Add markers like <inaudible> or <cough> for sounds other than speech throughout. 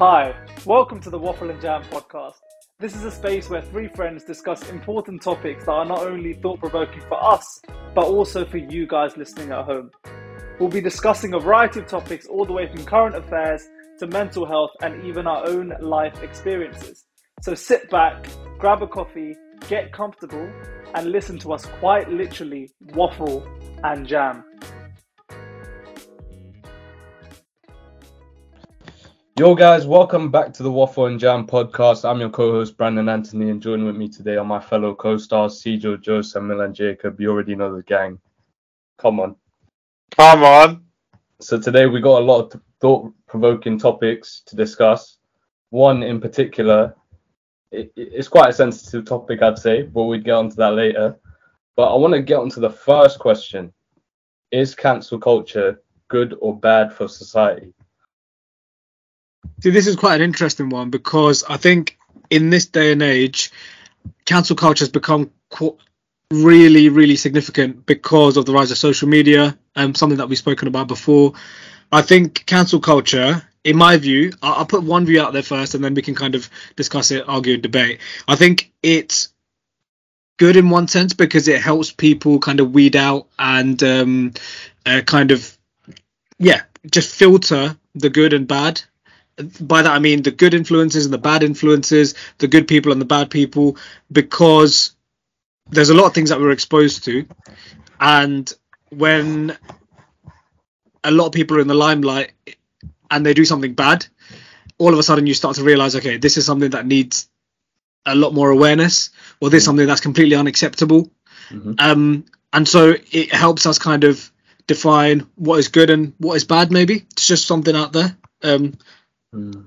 Hi, welcome to the Waffle and Jam podcast. This is a space where three friends discuss important topics that are not only thought provoking for us, but also for you guys listening at home. We'll be discussing a variety of topics, all the way from current affairs to mental health and even our own life experiences. So sit back, grab a coffee, get comfortable, and listen to us quite literally waffle and jam. Yo, guys, welcome back to the Waffle and Jam podcast. I'm your co host, Brandon Anthony, and joining with me today are my fellow co stars, Cjo, Joe, Samuel, and Jacob. You already know the gang. Come on. Come on. So, today we got a lot of thought provoking topics to discuss. One in particular, it, it's quite a sensitive topic, I'd say, but we'd get onto that later. But I want to get onto the first question Is cancel culture good or bad for society? See, this is quite an interesting one because I think in this day and age, cancel culture has become qu- really, really significant because of the rise of social media and something that we've spoken about before. I think cancel culture, in my view, I'll, I'll put one view out there first and then we can kind of discuss it, argue, and debate. I think it's good in one sense because it helps people kind of weed out and um, uh, kind of, yeah, just filter the good and bad by that I mean the good influences and the bad influences, the good people and the bad people, because there's a lot of things that we're exposed to, and when a lot of people are in the limelight and they do something bad, all of a sudden you start to realize, okay, this is something that needs a lot more awareness, or this is something that's completely unacceptable, Mhm. um, and so it helps us kind of define what is good and what is bad. Maybe it's just something out there. Um, Hmm.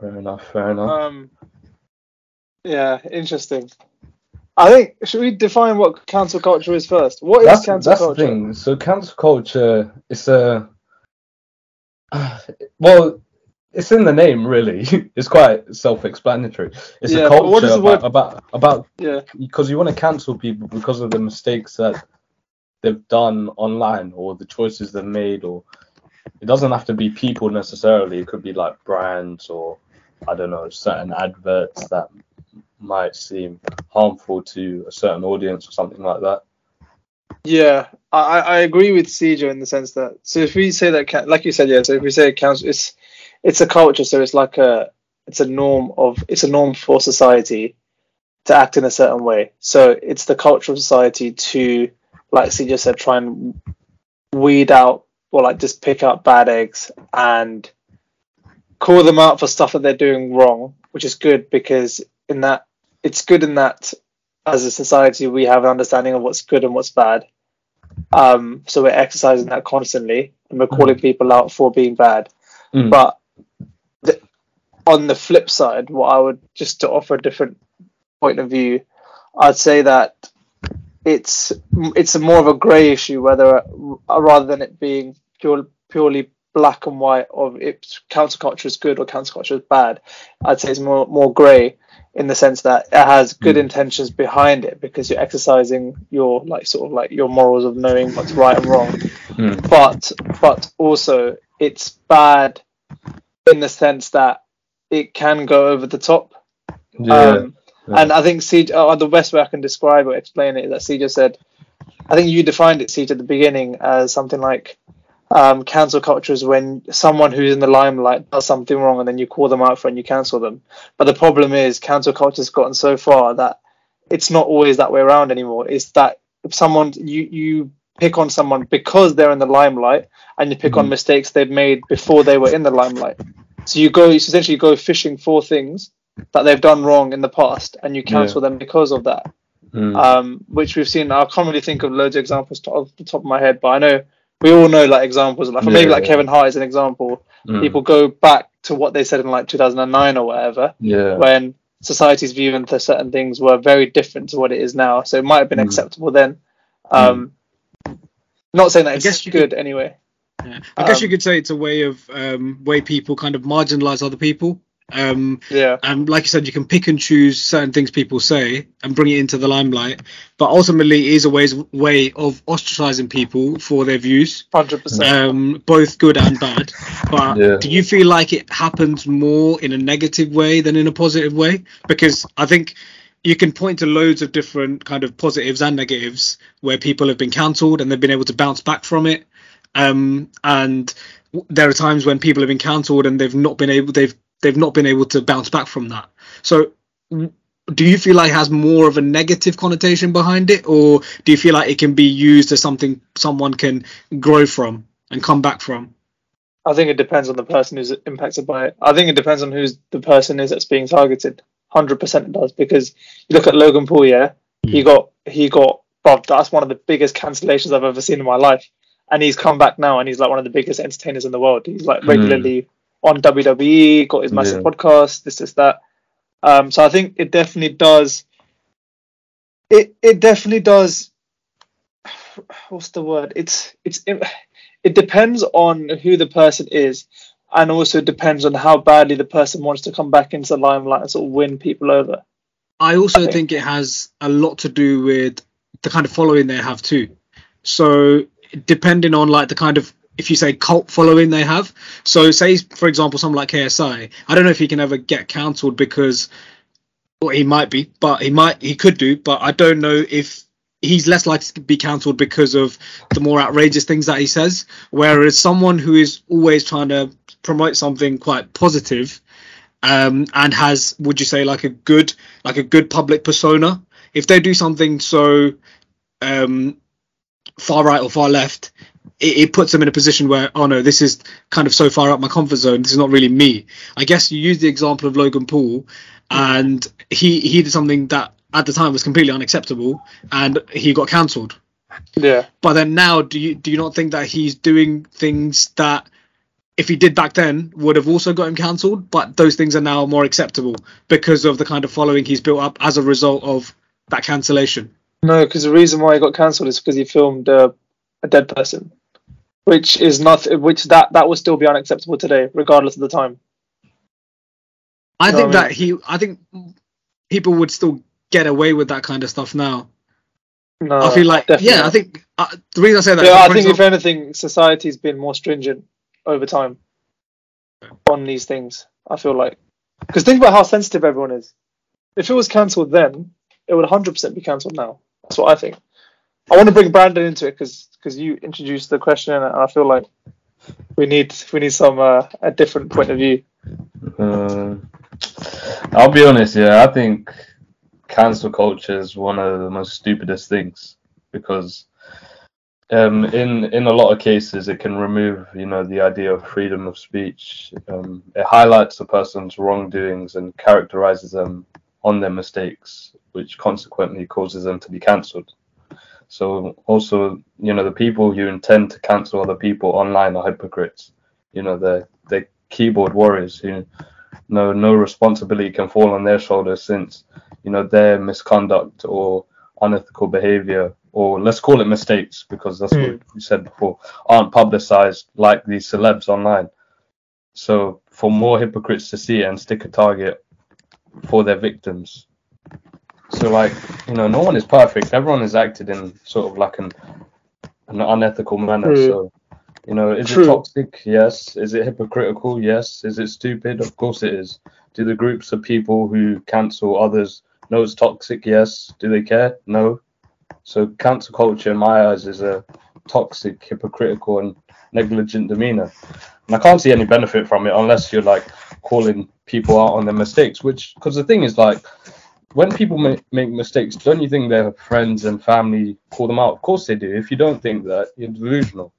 Fair enough, fair enough. Um, yeah, interesting. I think should we define what cancel culture is first? What is that's, cancel that's culture? the thing. So cancel culture is a <sighs> well, it's in the name really. <laughs> it's quite self-explanatory. It's Yeah, a culture about, word- about about Yeah, because you want to cancel people because of the mistakes that they've done online or the choices they've made or it doesn't have to be people necessarily it could be like brands or i don't know certain adverts that might seem harmful to a certain audience or something like that yeah. I, I agree with Cjo in the sense that so if we say that like you said, yeah. So if we say cancel, it's it's a culture. So it's like a it's a norm of it's a norm for society to act in a certain way. So it's the culture of society to, like Cjo said, try and weed out or like just pick up bad eggs and call them out for stuff that they're doing wrong, which is good because in that it's good in that as a society we have an understanding of what's good and what's bad. Um, so we're exercising that constantly and we're calling people out for being bad. Mm. But the, on the flip side, what I would just to offer a different point of view, I'd say that it's it's more of a grey issue whether rather than it being pure, purely black and white of if cancel culture is good or cancel culture is bad. I'd say it's more more grey in the sense that it has good Mm. intentions behind it because you're exercising your like sort of like your morals of knowing what's right and wrong Mm. but but also it's bad in the sense that it can go over the top. yeah Um, yeah. And I think CJ, oh, the best way I can describe or explain it is that CJ said, I think you defined it, CJ, at the beginning as something like um, cancel culture is when someone who's in the limelight does something wrong and then you call them out for it and you cancel them. But the problem is cancel culture has gotten so far that it's not always that way around anymore. It's that if someone you you pick on someone because they're in the limelight and you pick on Mhm. mistakes they've made before they were in the limelight. So you go you essentially go fishing for things that they've done wrong in the past and you cancel them because of that. Mm. Um, which we've seen. I can't really think of loads of examples to- off the top of my head, but I know we all know like examples. Like maybe Yeah, like yeah. Kevin Hart is an example. Mm. People go back to what they said in like 2009 or whatever, yeah when society's view into certain things were very different to what it is now. So it might have been Mm. acceptable then. Um, Not saying that I it's guess you good anyway. Yeah. I guess Um, you could say it's a way of um, way people kind of marginalize other people Um, Yeah. and like you said, you can pick and choose certain things people say and bring it into the limelight. But ultimately, it is a ways, way of ostracizing people for their views, Hundred percent. um, both good and bad. But Yeah. do you feel like it happens more in a negative way than in a positive way? Because I think you can point to loads of different kind of positives and negatives where people have been cancelled and they've been able to bounce back from it. Um, and there are times when people have been cancelled and they've not been able they've they've not been able to bounce back from that. So do you feel like it has more of a negative connotation behind it or do you feel like it can be used as something someone can grow from and come back from? I think it depends on the person who's impacted by it. I think it depends on who's the person is that's being targeted. Hundred percent it does because you look at Logan Paul. Yeah, he hmm. got he got. Bob, that's one of the biggest cancellations I've ever seen in my life, and he's come back now, and he's like one of the biggest entertainers in the world. He's like hmm. regularly on WWE, got his massive Yeah. podcast, this, this, that. Um, so I think it definitely does. It it definitely does. What's the word? It's it's it depends on who the person is, and also depends on how badly the person wants to come back into the limelight and sort of win people over. I also Okay. think it has a lot to do with the kind of following they have too. So depending on like the kind of if you say cult following they have. So say for example someone like KSI, I don't know if he can ever get cancelled because well, he might be, but he might he could do, but I don't know if he's less likely to be cancelled because of the more outrageous things that he says. Whereas someone who is always trying to promote something quite positive um, and has would you say like a good like a good public persona if they do something so um, far right or far left it, it puts them in a position where oh no this is kind of so far out my comfort zone this is not really me. I guess you use the example of logan paul and he he did something that at the time was completely unacceptable and he got cancelled. Yeah, but then now do you do you not think that he's doing things that if he did back then would have also got him cancelled? But those things are now more acceptable because of the kind of following he's built up as a result of that cancellation. No, because the reason why he got cancelled is because he filmed uh, a dead person, which is not which that that would still be unacceptable today, regardless of the time. i No, think I mean- that he i think people would still get away with that kind of stuff now No, i feel like definitely yeah i think uh, the reason i say that yeah, I think if anything, society's been more stringent over time on these things. I feel like because think about how sensitive everyone is. If it was cancelled then, it would 100% be cancelled now. That's what I think. I want to bring Brandon into it because because you introduced the question and I feel like we need we need some uh, a different point of view. Uh, I'll be honest, yeah, I think cancel culture is one of the most stupidest things because um, in in a lot of cases it can remove, you know, the idea of freedom of speech. Um, it highlights a person's wrongdoings and characterizes them on their mistakes, which consequently causes them to be cancelled. So also, you know, the people who intend to cancel other people online are hypocrites. You know, they're they're keyboard warriors who no no responsibility can fall on their shoulders since you know their misconduct or unethical behavior or let's call it mistakes because that's what hmm. we said before aren't publicized like these celebs online so for more hypocrites to see it and stick a target for their victims so like you know no one is perfect. Everyone has acted in sort of like an an unethical manner True. so you know is True. it toxic? Yes. Is it hypocritical? Yes. Is it stupid? Of course it is. Do the groups of people who cancel others know it's toxic? Yes. Do they care? No. So cancel culture in my eyes is a toxic hypocritical and negligent demeanor. And i can't see any benefit from it unless you're like calling people out on their mistakes which because the thing is like when people make, make mistakes don't you think their friends and family call them out? Of course they do if you don't think that you're delusional.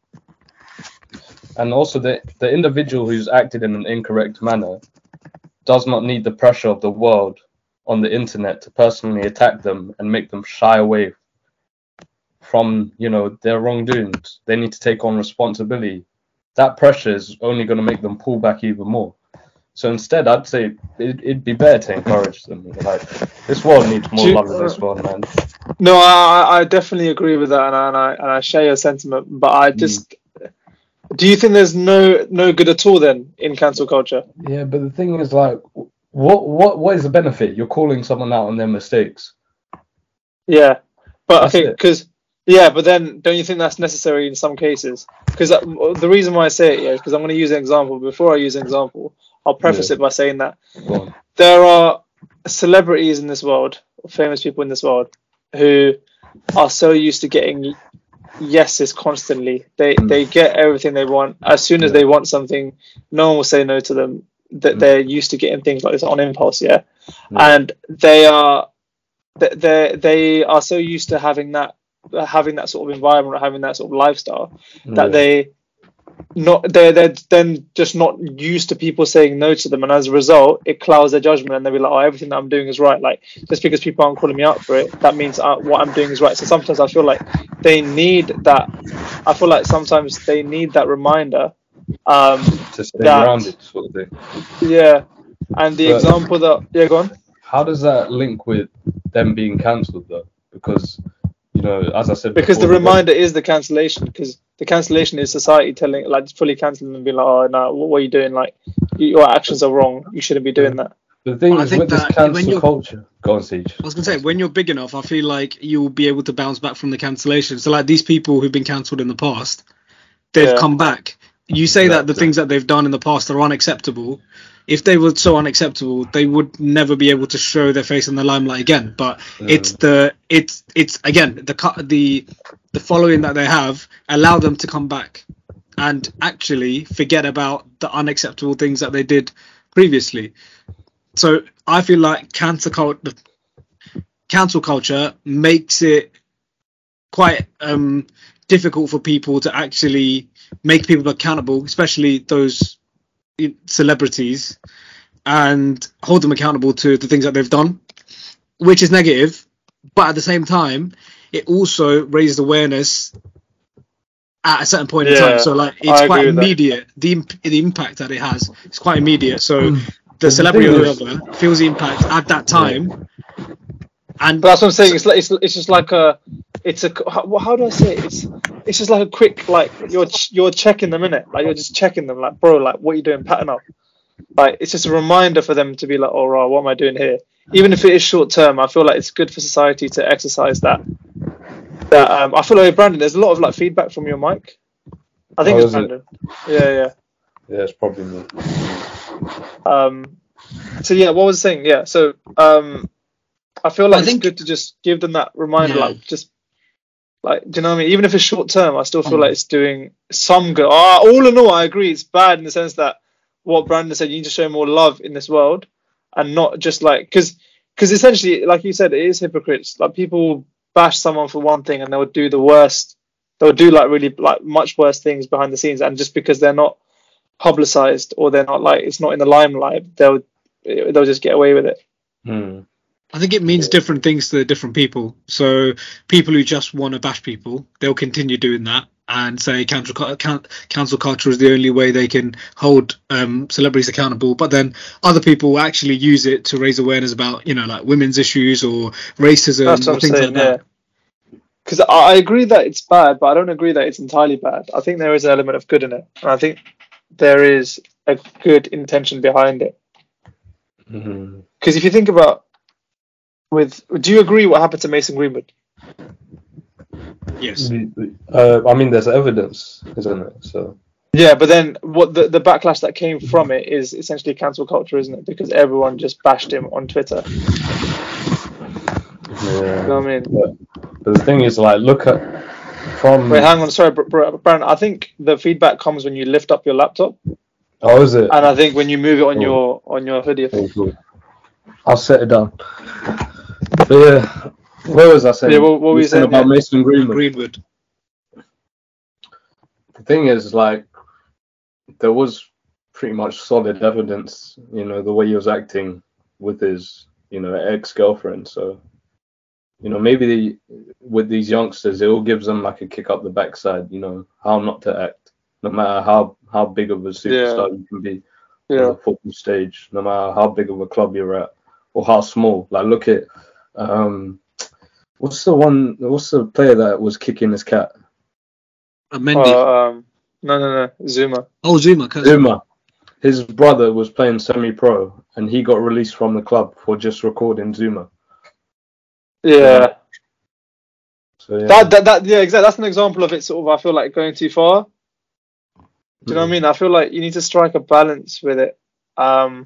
And also the the individual who's acted in an incorrect manner does not need the pressure of the world on the internet to personally attack them and make them shy away from you know their wrongdoings. They need to take on responsibility. That pressure is only going to make them pull back even more so instead i'd say it, it'd be better to encourage them like this world needs more you- love in this world man No, I, I- I definitely agree with that, and I, and I and I share your sentiment. But I mm. just, do you think there's no no good at all then in cancel culture? Yeah, but the thing is, like, what what what is the benefit? You're calling someone out on their mistakes. Yeah, but That's okay, it. because yeah, but then don't you think that's necessary in some cases? Because uh, the reason why I say it yeah, is because I'm going to use an example. Before I use an example, I'll preface Yeah. it by saying that there are celebrities in this world, famous people in this world, who are so used to getting yeses constantly. They Mm. they get everything they want. As soon as Yeah. they want something, no one will say no to them. That Mm. they're used to getting things like this on impulse, yeah. Yeah. And they are they they they are so used to having that having that sort of environment, having that sort of lifestyle that they not they're they're then just not used to people saying no to them. And as a result it clouds their judgment and they'll be like oh everything that i'm doing is right. Like just because people aren't calling me out for it that means uh, what i'm doing is right. So sometimes i feel like they need that i feel like sometimes they need that reminder um to stay that- grounded, sort of thing. yeah. And the But- example that yeah go on. How does that link with them being cancelled though? Because know, as I said, because the before, reminder is the cancellation because the cancellation is society telling like fully cancelling and being like oh no what, what are you doing like your actions are wrong you shouldn't be doing that the thing I is think with this that when cancel culture. Go on, Siege. I was gonna say when you're big enough, I feel like you'll be able to bounce back from the cancellation. So like these people who've been cancelled in the past, they've Yeah. come back. You say that the things that they've done in the past are unacceptable. If they were so unacceptable, they would never be able to show their face in the limelight again. But it's the it's it's again the the the following that they have allow them to come back and actually forget about the unacceptable things that they did previously. So I feel like cancel culture, cancel culture makes it quite um, difficult for people to actually make people accountable, especially those celebrities, and hold them accountable to the things that they've done, which is negative. But at the same time, it also raised awareness at a certain point in time. So like it's agree quite immediate. The the impact that it has is quite immediate. So Mm. the the celebrity or thing is- whoever feels the impact at that time. And But that's what I'm saying. It's like it's, it's just like a it's a how, how do I say it? It's it's just like a quick like you're you're checking them in it. Like you're just checking them. Like bro, like what are you doing? Pattern up. Like it's just a reminder for them to be like, oh right, what am I doing here? Even if it is short term, I feel like it's good for society to exercise that. That um, I feel like Brandon, there's a lot of like feedback from your mic. I think Oh, it's is it? Brandon. Yeah, yeah. Yeah, it's probably me. Um, so yeah, what was I saying? Yeah, so um, I feel like I it's think- good to just give them that reminder, Yeah. like just like do you know what I mean? Even if it's short term, I still feel Mm. like it's doing some good. Ah, all in all, I agree. It's bad in the sense that what Brandon said, you need to show more love in this world, and not just like because because essentially, like you said, it is hypocrites. Like people bash someone for one thing, and they'll do the worst. They'll do like really like much worse things behind the scenes, and just because they're not publicized or they're not like it's not in the limelight, they'll they'll just get away with it. Hmm. I think it means different things to different people. So people who just want to bash people, they'll continue doing that and say cancel, cu- cancel culture is the only way they can hold um, celebrities accountable. But then other people actually use it to raise awareness about, you know, like women's issues or racism That's or what I'm things saying. like Yeah. that. Because I, I agree that it's bad, but I don't agree that it's entirely bad. I think there is an element of good in it, and I think there is a good intention behind it. Hmm. Because if you think about, with, do you agree what happened to Mason Greenwood? Yes. Uh, I mean, there's evidence, isn't it? So Yeah, but then what the, the backlash that came from it is essentially cancel culture, isn't it? Because everyone just bashed him on Twitter. You know what I mean? But the thing is, like, look at from. Wait, hang on. Sorry, Br- Br- Brandon. I think the feedback comes when you lift up your laptop, Oh, is it? and I think when you move it on Oh. your on your hoodie. Okay, cool. I'll set it down. But yeah, where was I saying? Yeah, what- what were you saying, about? Mason Greenwood? Greenwood. The thing is, like, there was pretty much solid evidence, you know, the way he was acting with his, you know, ex-girlfriend. So, you know, maybe the, with these youngsters, it all gives them like a kick up the backside, you know, how not to act, no matter how how big of a superstar you can be on the football stage, no matter how big of a club you're at or how small. Like, look at, um, what's the one? What's the player that was kicking his cat? Uh, Mendy. Uh, um, no, no, no. Zouma. oh, Zouma. 'cause- Zouma. his brother was playing semi-pro, and he got released from the club for just recording Zouma. Yeah. So yeah, That, that that yeah, exactly. That's an example of it. Sort of, I feel like going too far. Do you know what I mean? I feel like you need to strike a balance with it. Um,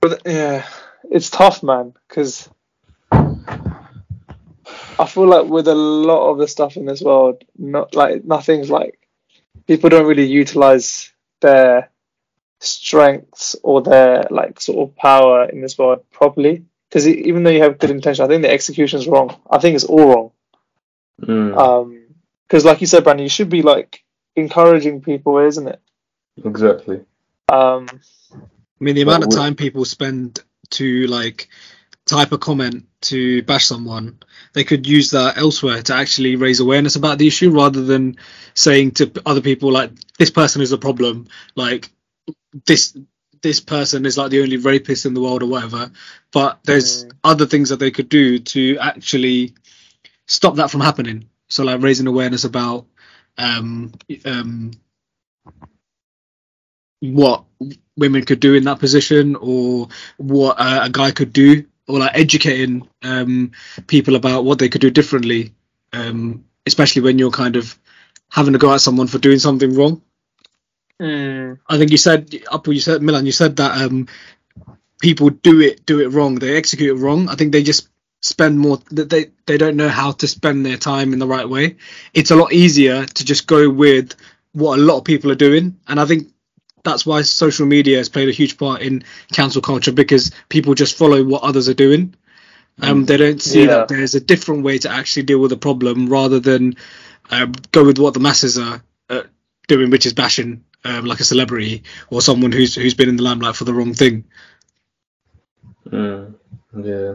but yeah, it's tough, man, because I feel like with a lot of the stuff in this world, not like nothing's like people don't really utilize their strengths or their like sort of power in this world properly. Because even though you have good intention, I think the execution's wrong. I think it's all wrong. Mm, Um, because like you said, Brandon, you should be like encouraging people, isn't it? exactly. Um, I mean, the amount of time people spend to like type a comment to bash someone, they could use that elsewhere to actually raise awareness about the issue rather than saying to other people like this person is a problem, like this this person is like the only rapist in the world or whatever. But there's Mm. other things that they could do to actually stop that from happening. So like raising awareness about um um what women could do in that position or what uh, a guy could do or like educating um, people about what they could do differently um, especially when you're kind of having to go at someone for doing something wrong. Mm, i think you said up you said milan you said that um, people do it do it wrong. They execute it wrong. I think they just spend more they they don't know how to spend their time in the right way. It's a lot easier to just go with what a lot of people are doing. And i think that's why social media has played a huge part in cancel culture because people just follow what others are doing. Um, they don't see Yeah. that there's a different way to actually deal with a problem rather than um, go with what the masses are uh, doing, which is bashing um, like a celebrity or someone who's who's been in the limelight for the wrong thing. Mm, yeah.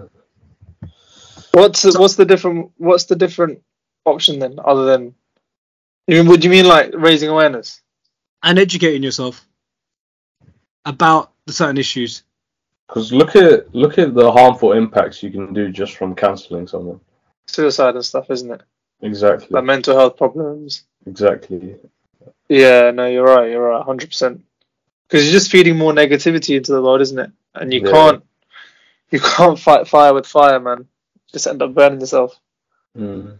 what's the, what's the different what's the different option then, other than? You mean, would you mean like raising awareness? And educating yourself about the certain issues. Because look at look at the harmful impacts you can do just from cancelling someone. Suicide and stuff, isn't it? Exactly. Like mental health problems. Exactly. Yeah, no, you're right. You're right, hundred percent. Because you're just feeding more negativity into the world, isn't it? And you Yeah. can't, you can't fight fire with fire, man. Just end up burning yourself. Mm.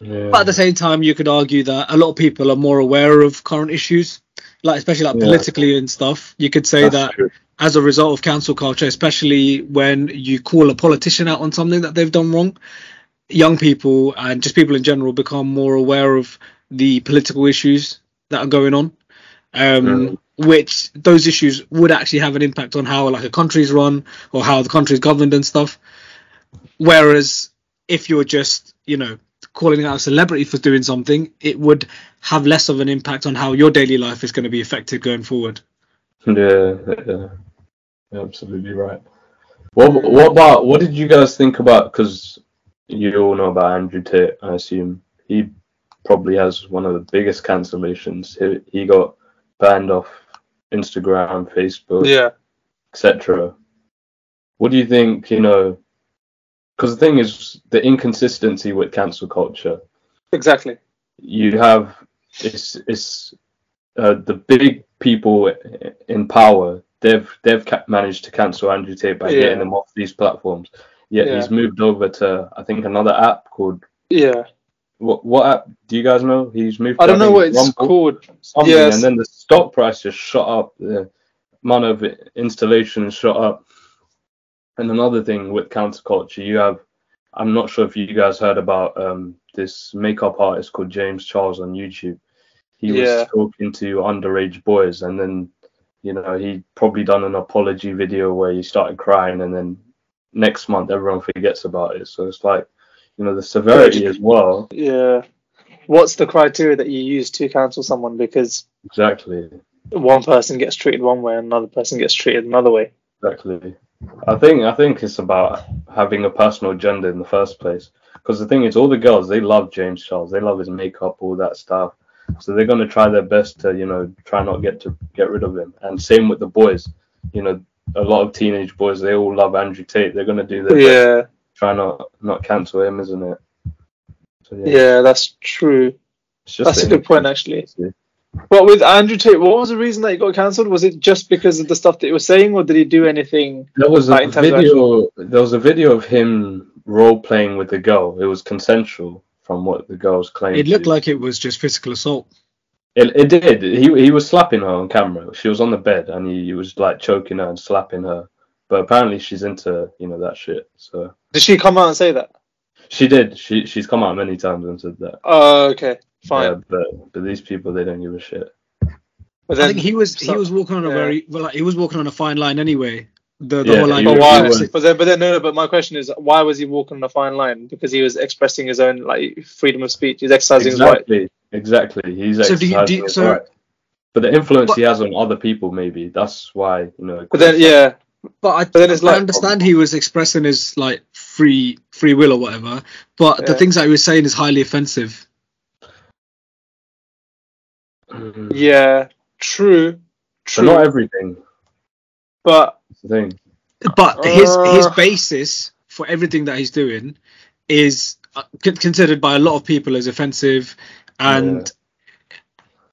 Yeah. But at the same time, you could argue that a lot of people are more aware of current issues, like especially like Yeah. politically and stuff. You could say That's that true. as a result of cancel culture, especially when you call a politician out on something that they've done wrong, young people and just people in general become more aware of the political issues that are going on. Um, Mm. Which those issues would actually have an impact on how like a country's run or how the country's governed and stuff. Whereas if you're just, you know, calling out a celebrity for doing something, it would have less of an impact on how your daily life is going to be affected going forward. Yeah, yeah, You're absolutely right. What what about what did you guys think about? Because you all know about Andrew Tate, I assume he probably has one of the biggest cancellations. He he got banned off Instagram, Facebook, Yeah. etc. What do you think? You know, because the thing is the inconsistency with cancel culture. Exactly. you have it's it's uh, the big people in power. They've they've ca- managed to cancel Andrew Tate by Yeah. getting him off these platforms. Yet Yeah. he's moved over to I think another app called Yeah. what what app? Do you guys know? He's moved. I don't know what it's called. Something, Yes. and then the stock price just shot up. The amount of installations shot up. And another thing with cancel culture, you have. I'm not sure if you guys heard about um, this makeup artist called James Charles on YouTube. He Yeah. was talking to underage boys, and then, you know, he probably done an apology video where he started crying, and then next month everyone forgets about it. So it's like, you know, the severity as well. Yeah. What's the criteria that you use to cancel someone? Because Exactly. one person gets treated one way and another person gets treated another way. Exactly. I think I think it's about having a personal agenda in the first place. Because the thing is, all the girls they love James Charles. They love his makeup, all that stuff. So they're gonna try their best to, you know, try not get to get rid of him. And same with the boys. You know, a lot of teenage boys they all love Andrew Tate. They're gonna do their best Yeah. to try not not cancel him, isn't it? So Yeah, that's true. it's just That's a good point, actually. Inconsistency. What with Andrew Tate? What was the reason that he got cancelled? Was it just because of the stuff that he was saying, or did he do anything? There was a Like, in terms of video. There was a video of him role playing with the girl. It was consensual, from what the girls claimed. It looked to. like it was just physical assault. It, it did. He he was slapping her on camera. She was on the bed and he, he was like choking her and slapping her. But apparently she's into you know that shit. So Did she come out and say that? she did. She she's come out many times and said that. Oh, okay, fine. Yeah, but but these people they don't give a shit. But I think he was he was walking on a yeah. very well, like, he was walking on a fine line anyway. The the Yeah, whole like he But why? But then, but then, no, no. But my question is, why was he walking on a fine line? Because he was expressing his own like freedom of speech. He's exercising his right. Exactly. Exactly. He's So do you- do you- his so- right. But the influence But- he has on other people, maybe that's why you know. But then, yeah, But I, But then it's like, I like- understand he was expressing his like free free will or whatever. But the things that he was saying is highly offensive. Mm. yeah, true, But true. not everything. but That's the thing. But his his Uh. basis for everything that he's doing is uh, considered by a lot of people as offensive and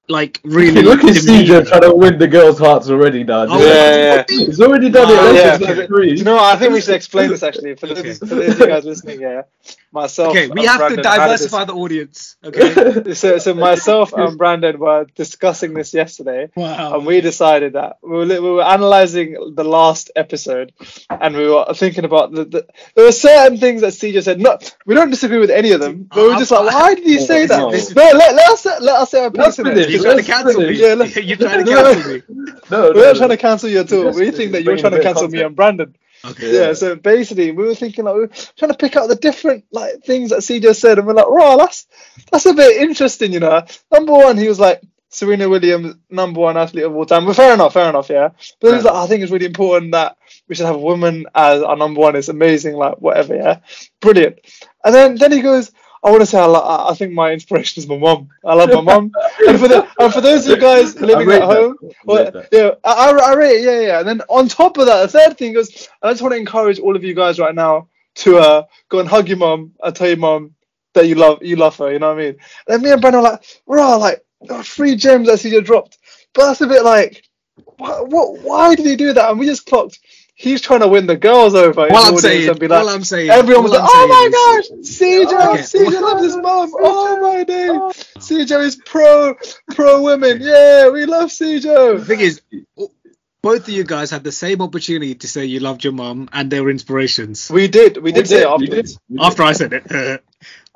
like really Look at demeaning. CJ trying to win the girls' hearts already now. Oh, yeah, yeah. He's already done Oh, it. yeah. Let's just get free. you know. I think we should explain this actually for those, Okay. for those you guys listening. Yeah, myself. Okay, we and have to Brandon had this- diversify the audience. Okay. <laughs> So, so myself and Brandon were discussing this yesterday, Wow. and we decided that we were, we were analyzing the last episode, and we were thinking about the, the there were certain things that CJ said. No, we don't disagree with any of them, but we we're just like, ah, why did you say that? No. No, let, let us let us say our Let's piece in finish. it. You're trying to cancel me. finish. Yeah, let's- <laughs> You're trying to <laughs> No, no. cancel me. No, We're no, not no. trying to cancel you at all. Just We think that you're bring trying a to bit of cancel me context. and Brandon. Okay. Yeah, so basically we were thinking like we were trying to pick out the different like things that CJ said and we're like, raw, that's that's a bit interesting, you know. Number one, he was like Serena Williams, number one athlete of all time. But fair enough, fair enough, yeah. But then he's like, I think it's really important that we should have a woman as our number one. It's amazing, like whatever, yeah. Brilliant. And then then he goes, I want to say I, I I think my inspiration is my mum. I love my mum. and for the and for those of you <laughs> guys living at home, well, yeah, I, I, I it, yeah, yeah. And then on top of that, the third thing is I just want to encourage all of you guys right now to uh, go and hug your mum and tell your mum that you love you love her. You know what I mean? And then me and Brandon were like, we're all like oh, three gems I see you dropped, but that's a bit like, what, what? Why did he do that? And we just clocked. He's trying to win the girls over. in All the I'm saying, and be like, all I'm saying, Everyone was like, I'm "Oh my saying gosh, CJ, Okay. CJ loves his mom. <laughs> Oh my days, CJ is pro, pro women. Yeah, we love is- The thing is, both of you guys had the same opportunity to say you loved your mum and they were inspirations. We did, we did say it We did. We did. after I said it. <laughs>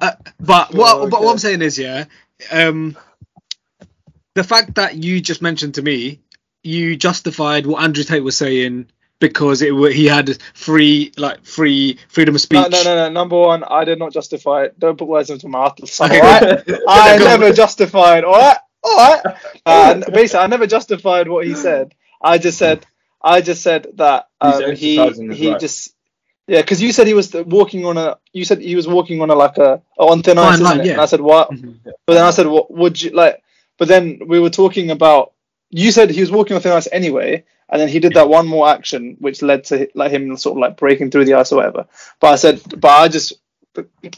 uh, but what, Oh, but what I'm saying is, yeah, um, the fact that you just mentioned to me, you justified what Andrew Tate was saying because it wa- he had free like free freedom of speech. No, no, no, no. Number one, I did not justify it. Don't put words into my mouth. Okay, all right? <laughs> I <laughs> never justified. All right, all right. Uh, basically, I never justified what he said. I just said, I just said that um, he he right. just yeah, because you said he was walking on a. You said he was walking on a like a on thin ice, Fine isn't line, it? yeah. And I said what? Mhm. But then I said, what would you like? But then we were talking about. You said he was walking on the ice anyway, and then he did that one more action, which led to like him sort of like breaking through the ice or whatever. But I said, but I just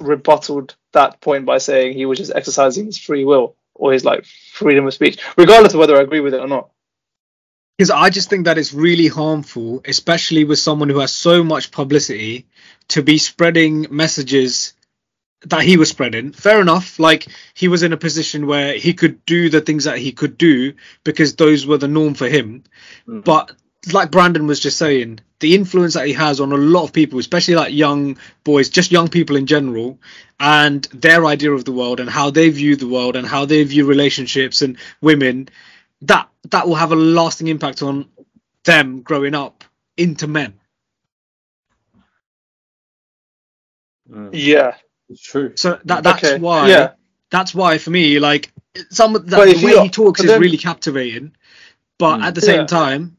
rebutted that point by saying he was just exercising his free will or his like freedom of speech, regardless of whether I agree with it or not. Because I just think that it's really harmful, especially with someone who has so much publicity, to be spreading messages that he was spreading. Fair enough, like he was in a position where he could do the things that he could do because those were the norm for him. Mm. But like Brandon was just saying, the influence that he has on a lot of people, especially like young boys, just young people in general, and their idea of the world and how they view the world and how they view relationships and women, that that will have a lasting impact on them growing up into men. Mm. Yeah. It's true. So that that's Okay, why yeah. that's why for me, like some that, the way he talks is then- really captivating, but Mm. at the same Yeah. time,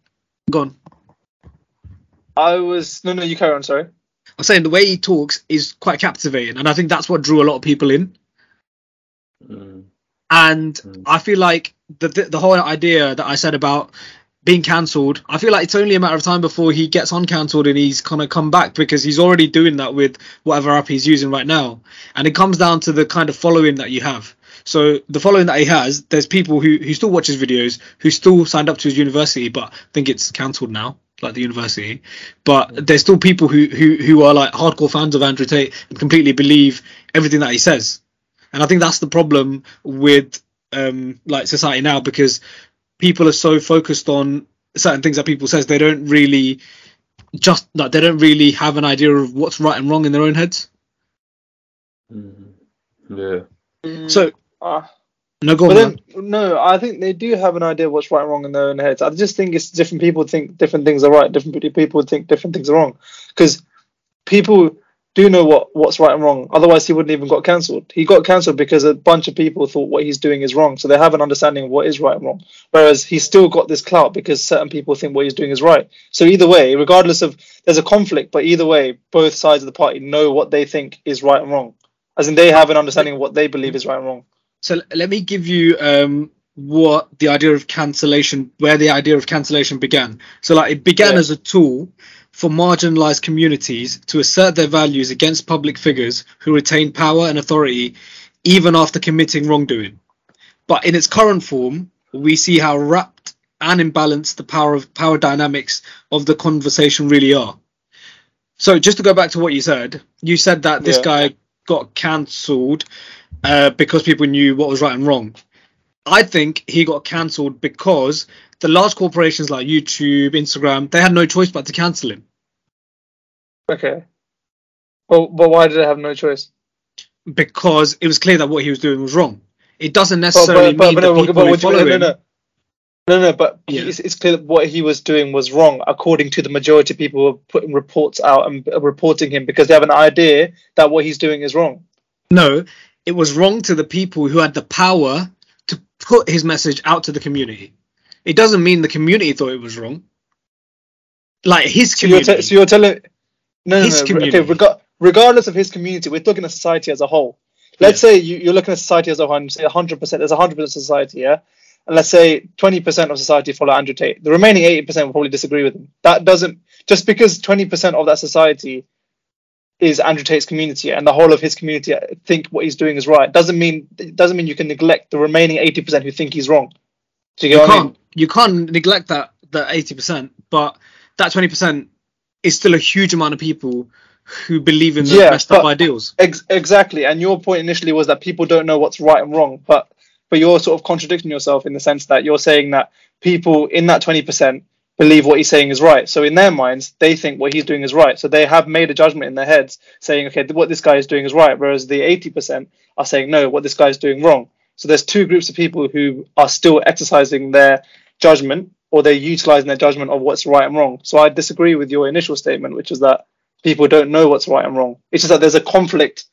gone. I was no, no. You carry on. Sorry. I'm saying the way he talks is quite captivating, and I think that's what drew a lot of people in. Mm. And Mm. I feel like the, the the whole idea that I said about being cancelled, I feel like it's only a matter of time before he gets uncancelled and he's kind of come back because he's already doing that with whatever app he's using right now. And it comes down to the kind of following that you have. So the following that he has, there's people who who still watch his videos, who still signed up to his university, but I think it's cancelled now, like the university. But there's still people who who who are like hardcore fans of Andrew Tate and completely believe everything that he says. And I think that's the problem with um like society now because people are so focused on certain things that people says they don't really just like they don't really have an idea of what's right and wrong in their own heads. Mhm. Yeah. So Uh, no, go on. but man. then, no, I think they do have an idea of what's right and wrong in their own heads. I just think it's different people think different things are right, different people think different things are wrong. Because people do know what, what's right and wrong. Otherwise, he wouldn't even got cancelled. He got cancelled because a bunch of people thought what he's doing is wrong. So they have an understanding of what is right and wrong. Whereas he's still got this clout because certain people think what he's doing is right. So either way, regardless of there's a conflict, but either way, both sides of the party know what they think is right and wrong. As in, they have an understanding of what they believe is right and wrong. So let me give you um, what the idea of cancellation, where the idea of cancellation began. So like it began Yeah. as a tool for marginalized communities to assert their values against public figures who retain power and authority even after committing wrongdoing. But in its current form, we see how wrapped and imbalanced the power of power dynamics of the conversation really are. So just to go back to what you said, you said that this Yeah. guy got cancelled uh, because people knew what was right and wrong. I think he got cancelled because the large corporations like YouTube, Instagram, they had no choice but to cancel him Okay. Well, but why did they have no choice? because it was clear that what he was doing was wrong. It doesn't necessarily but, but, mean but, that no, people who follow mean? No, no, no, no, but Yeah. it's, it's clear that what he was doing was wrong, according to the majority of people who are putting reports out and uh, reporting him because they have an idea that what he's doing is wrong. No, it was wrong to the people who had the power to put his message out to the community. It doesn't mean the community thought it was wrong. Like his So you're, community. te- so you're telling no, no, His no. community. Okay, rega- regardless of his community, we're talking a society as a whole. Let's say you, you're looking at society as a whole and say 100%, there's 100% society, yeah? And let's say 20% of society follow Andrew Tate. The remaining 80% will probably disagree with him. That doesn't, just because 20% of that society is Andrew Tate's community and the whole of his community think what he's doing is right, doesn't mean, doesn't mean you can neglect the remaining 80% who think he's wrong. Do you you get what I mean? can't you can't neglect that that eighty percent, but that twenty percent is still a huge amount of people who believe in the Yeah, messed up ideals. Ex- exactly. And your point initially was that people don't know what's right and wrong, but but you're sort of contradicting yourself in the sense that you're saying that people in that 20% believe what he's saying is right. So in their minds, they think what he's doing is right. So they have made a judgment in their heads saying, okay, what this guy is doing is right. Whereas the 80% are saying, no, what this guy is doing wrong. So there's two groups of people who are still exercising their judgment or they're utilizing their judgment of what's right and wrong. So I disagree with your initial statement, which is that people don't know what's right and wrong. It's just that there's a conflict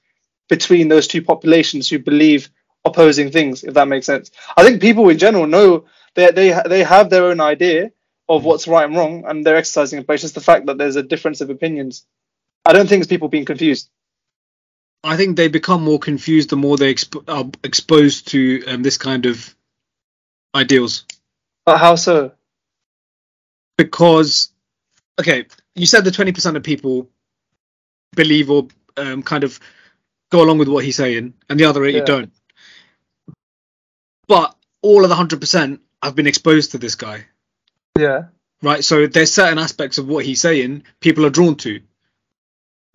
between those two populations who believe opposing things, if that makes sense. I think people in general know they they they have their own idea of what's right and wrong, and they're exercising it. But it's just the fact that there's a difference of opinions. I don't think it's people being confused. I think they become more confused the more they exp- are exposed to um, this kind of ideals. But how so? Because, okay, you said the twenty percent of people believe or um, kind of go along with what he's saying, and the other eighty Yeah. don't. But all of the hundred percent have been exposed to this guy. Yeah. right? So there's certain aspects of what he's saying people are drawn to,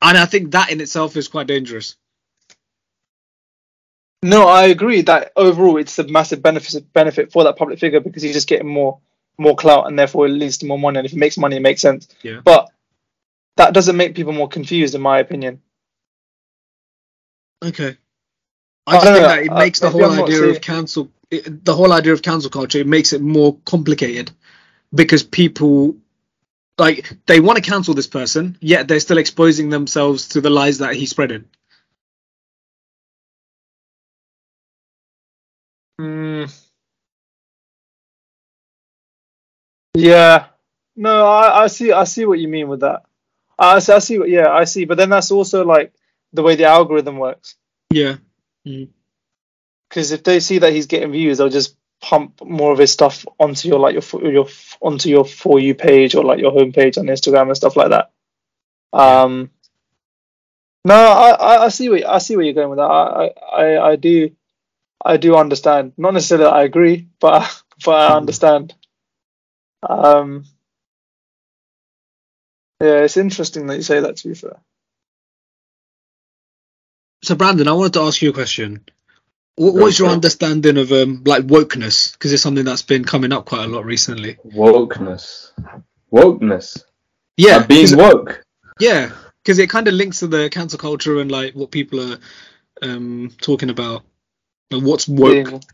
and I think that in itself is quite dangerous. No, I agree that overall it's a massive benefit benefit for that public figure because he's just getting more more clout and therefore it leads to more money. And if it makes money, it makes sense. Yeah. But that doesn't make people more confused, in my opinion. Okay. I I just don't think know, that it uh, makes the whole I'm not idea of cancel, it, the whole idea of cancel culture, it makes it more complicated because people, like, they want to cancel this person, yet they're still exposing themselves to the lies that he's spreading. Mm. Yeah. No, I, I see I see what you mean with that. I see, I see what yeah, I see. But then that's also like the way the algorithm works. Yeah. Because if they see that he's getting views, they'll just pump more of his stuff onto your like your fo- your onto your for you page or like your homepage on Instagram and stuff like that. Um. No, I, I, I see what I see where you're going with that. I, I, I do I do understand. Not necessarily that I agree, but <laughs> but I understand. Um, yeah, it's interesting that you say that. To be fair, So Brandon, I wanted to ask you a question. What, Go what's your understanding of um like wokeness? Because it's something that's been coming up quite a lot recently. Wokeness. Wokeness. Yeah, Like being 'cause- woke. yeah, because it kind of links to the cancel culture and like what people are um talking about. Like, what's woke? Being-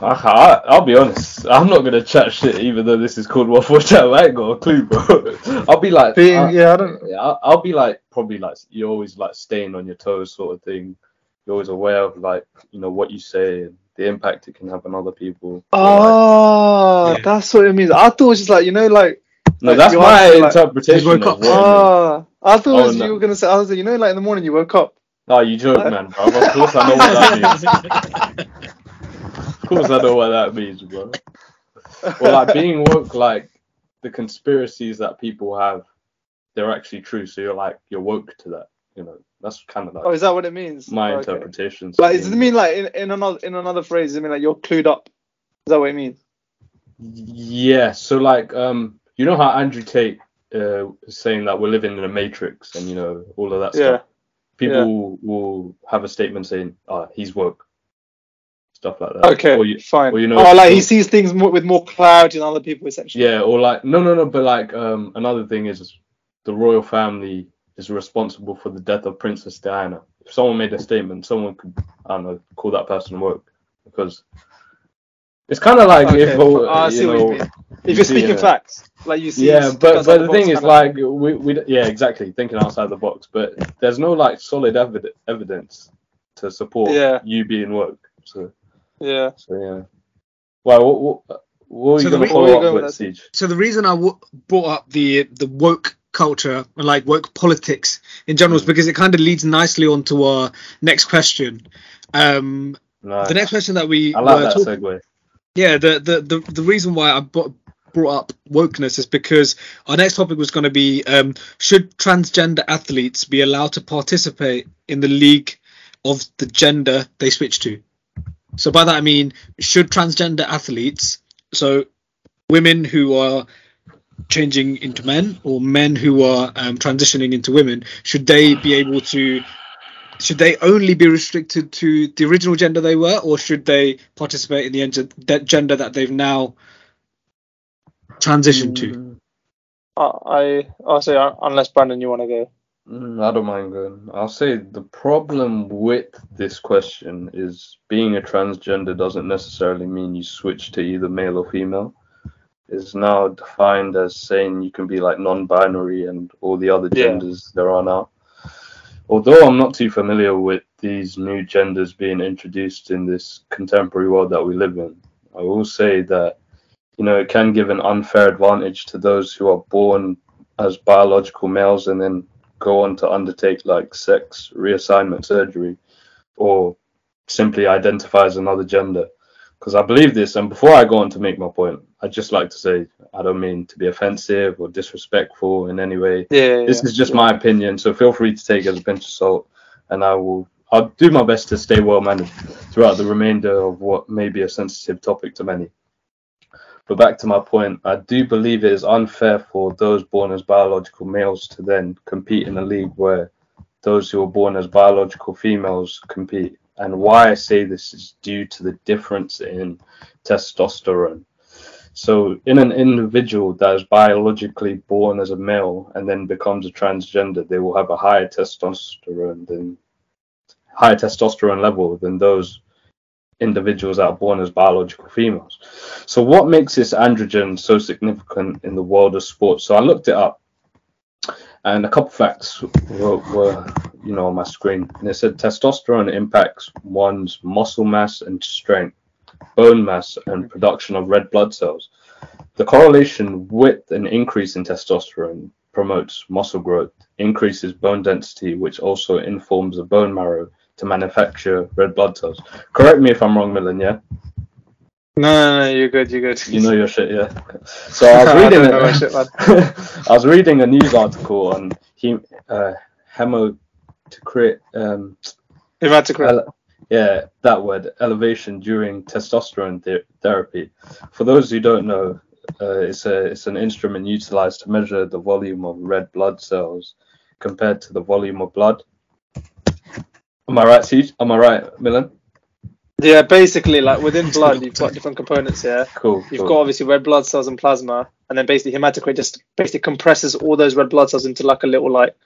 I, I, I'll be honest. I'm not gonna chat shit, even though this is called Waffle Chat. I ain't got a clue, bro. I'll be like, being I- yeah, I don't. Yeah, I'll, I'll be like probably like you're always like staying on your toes sort of thing. You're always aware of like you know what you say and the impact it can have on other people. Or, like- Oh, Yeah. that's what it means. I thought it was just like you know, like no, like, that's my answer, like- interpretation. woke of up. what it ah, I thought Oh, was no. you were gonna say. I was like, you know, like in the morning you woke up. Oh, you joke, man, bro. Of course I know what that <laughs> means. Course I know what that means, bro. Well, like being woke, like the conspiracies that people have, they're actually true. So you're like you're woke to that. You know, that's kind of like Oh, is that what it means? my Okay. interpretation. Like, does it mean like in, in another in another phrase? Does it mean like you're clued up? Is that what it means? Yeah, so like um you know how Andrew Tate uh saying that we're living in a matrix and you know all of that Yeah. stuff. People will have a statement saying, "Oh, he's woke." Stuff like that. Okay, Or you, fine. or you know, oh, like he sees things more, with more clarity than other people, essentially. yeah, or like no no no, but like um another thing is the royal family is responsible for the death of Princess Diana. If someone made a statement, someone could I don't know, call that person woke because it's kind of like Okay, if uh, you know, you if you're speaking uh, facts, like you see. yeah but but the box thing is like we, we yeah exactly thinking outside the box but there's no like solid evid- evidence to support Yeah. you being woke so yeah. so yeah well what, what, what are So you the going to Where are follow up with with siege So the reason I w- brought up the the woke culture and like woke politics in general is Mm. because it kind of leads nicely onto our next question. Um, no the next question that we i like were that talk- segue yeah the, the the the reason why I brought brought up wokeness is because our next topic was going to be um, should transgender athletes be allowed to participate in the league of the gender they switch to so by that i mean should transgender athletes so women who are changing into men or men who are um, transitioning into women should they be able to should they only be restricted to the original gender they were or should they participate in the gender that they've now transitioned to I I I'll say uh, unless Brandon, you want to go. Mm, I don't mind going. I'll say the problem with this question is being a transgender doesn't necessarily mean you switch to either male or female. It's now defined as saying you can be like non-binary and all the other Yeah. genders there are now. Although I'm not too familiar with these new genders being introduced in this contemporary world that we live in, I will say that you know it can give an unfair advantage to those who are born as biological males and then go on to undertake like sex reassignment surgery or simply identify as another gender. Because I believe this, and before I go on to make my point, I'd just like to say I don't mean to be offensive or disrespectful in any way. Yeah. This is just my opinion, so feel free to take it as a pinch of salt, and I will. I'll do my best to stay well mannered throughout the remainder of what may be a sensitive topic to many. But back to my point, I do believe it is unfair for those born as biological males to then compete in a league where those who are born as biological females compete. And why I say this is due to the difference in testosterone. So, in an individual that is biologically born as a male and then becomes a transgender, they will have a higher testosterone than higher testosterone level than those individuals that are born as biological females. So, what makes this androgen so significant in the world of sports? So, I looked it up, and a couple facts were, were you know, on my screen. And it said testosterone impacts one's muscle mass and strength, bone mass, and production of red blood cells. The correlation with an increase in testosterone promotes muscle growth, increases bone density, which also informs the bone marrow to manufacture red blood cells. Correct me if I'm wrong, Milan, yeah? No, no, no, you're good. You're good. You know your shit, yeah. <laughs> So I was reading. don't shit. <laughs> I was reading a news article on hem, uh, hematocrit. Um, Hematocrit. ele- yeah, that word, elevation during testosterone ther- therapy. For those who don't know, uh, it's a it's an instrument utilized to measure the volume of red blood cells compared to the volume of blood. Am I right, Siege? Am I right, Milan? Yeah, basically, like within <laughs> blood, you've got different components here. Cool. You've cool. got obviously red blood cells and plasma, and then basically hematocrit just basically compresses all those red blood cells into like a little like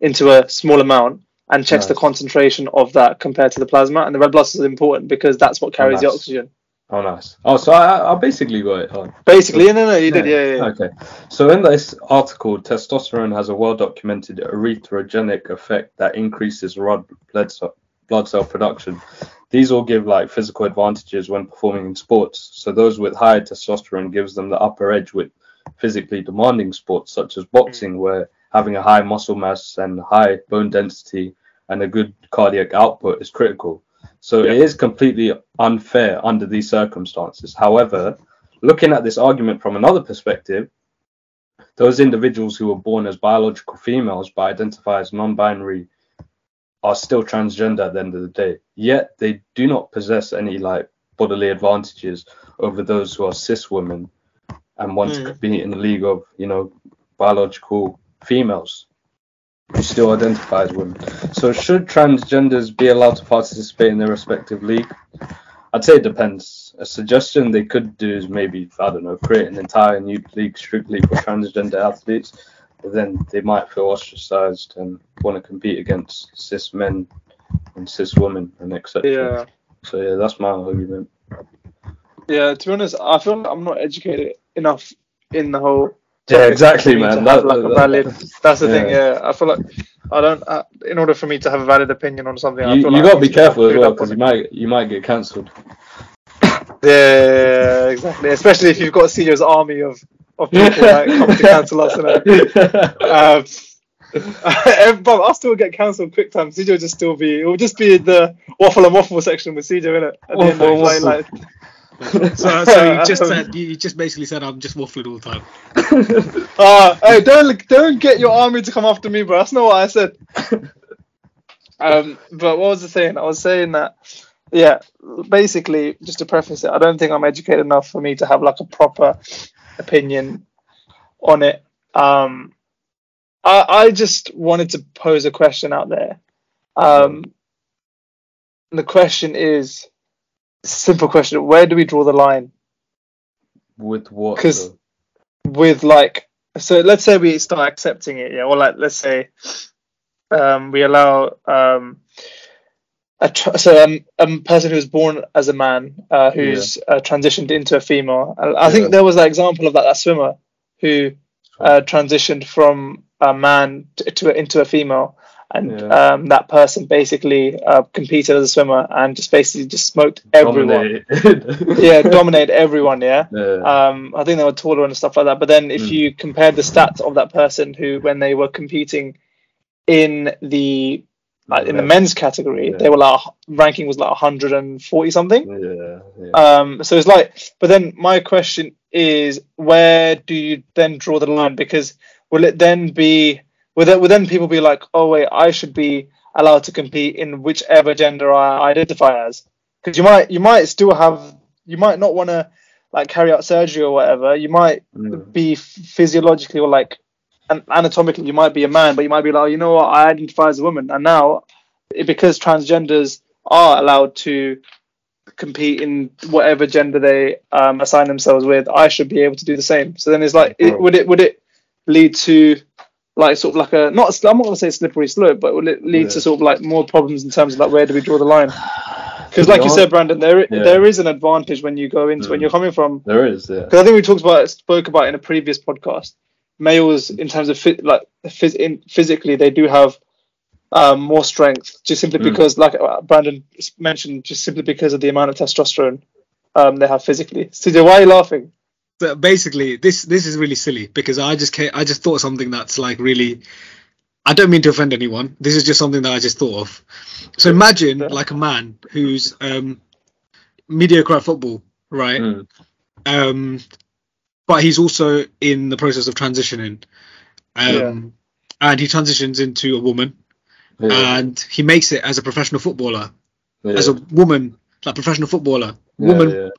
into a small amount and checks the concentration of that compared to the plasma. And the red blood cells is important because that's what carries the nice. oxygen. Oh, nice. Oh, so I, I basically got it. Oh. Basically, no, no, no, you did, yeah, yeah. yeah. Okay. So in this article, testosterone has a well-documented erythrogenic effect that increases red blood cell, blood cell production. These all give like physical advantages when performing in sports. So those with higher testosterone gives them the upper edge with physically demanding sports such as boxing, mm. where having a high muscle mass and high bone density and a good cardiac output is critical. So it is completely unfair under these circumstances. However, looking at this argument from another perspective, those individuals who were born as biological females but identify as non-binary are still transgender at the end of the day. Yet they do not possess any like bodily advantages over those who are cis women and want to Hmm. be in the league of, you know, biological females who still identify as women. So should transgenders be allowed to participate in their respective league? I'd say it depends. A suggestion they could do is maybe, I don't know, create an entire new league strictly for transgender athletes. But then they might feel ostracized and want to compete against cis men and cis women and etc. Yeah. So yeah, that's my argument. Yeah, to be honest, I feel like I'm not educated enough in the whole. Yeah, exactly, for me to man. That- like that- valid. That's the thing. Yeah. Yeah, I feel like I don't. Uh, in order for me to have a valid opinion on something, I You, feel you like gotta be careful as well because you might you might get cancelled. Yeah, exactly. Especially if you've got CEO's army of of people that come to cancel us. And, <laughs> um, <laughs> but I'll still get cancelled quick time. CJ will just still be. It will just be the waffle and waffle section with CJ in it. At the end of and like, like, So, so <laughs> you just said you you just basically said I'm just waffling all the time. <laughs> Uh, hey, don't don't get your army to come after me, bro. That's not what I said. <laughs> um, but what was I saying? I was saying that, yeah, basically, just to preface it, I don't think I'm educated enough for me to have like a proper opinion on it. Um, I I just wanted to pose a question out there. Um, the question is, simple question: Where do we draw the line? With what? Because with like so let's say we start accepting it yeah or like let's say um we allow um a tr- so um, a person who's born as a man uh, who's uh, transitioned into a female I, I Yeah. think there was that example of that, that swimmer who uh, transitioned from a man to, to into a female and Yeah. um, that person basically uh, competed as a swimmer and just basically just smoked everyone yeah <laughs> dominated everyone yeah Yeah. um, I think they were taller and stuff like that. But then if Mm. you compared the stats of that person who, when they were competing in the uh, in the men's category, Yeah. they were like ranking was like 140 something. yeah. yeah. Um, so it's like, but then my question is, where do you then draw the line? Because will it then be, it, will then people be like, oh wait, I should be allowed to compete in whichever gender I identify as? Because you might, you might still have, you might not want to like carry out surgery or whatever. You might Mm. be physiologically or like anatomically, you might be a man, but you might be like, you know what, I identify as a woman, and now because transgenders are allowed to compete in whatever gender they um, assign themselves with, I should be able to do the same. So then it's like, it, would it would it lead to like sort of like a not I'm not gonna say slippery slope, but will it lead Yeah. to sort of like more problems in terms of like where do we draw the line? <sighs> Because like you said, Brandon, there Yeah. there is an advantage when you go into when Mm. you're coming from There is, yeah. because I think we talked about spoke about in a previous podcast. Males, in terms of phys- like phys- in, physically, they do have um, more strength, just simply Mm. because, like uh, Brandon mentioned, just simply because of the amount of testosterone um, they have physically. CJ, why are you laughing? So basically, this this is really silly because I just ca I just thought something that's like really. I don't mean to offend anyone. This is just something that I just thought of. So imagine like a man who's um, mediocre at football, right? Mm. Um, but he's also in the process of transitioning, um, Yeah. and he transitions into a woman, Yeah. and he makes it as a professional footballer. Yeah. as a woman, like professional footballer, woman.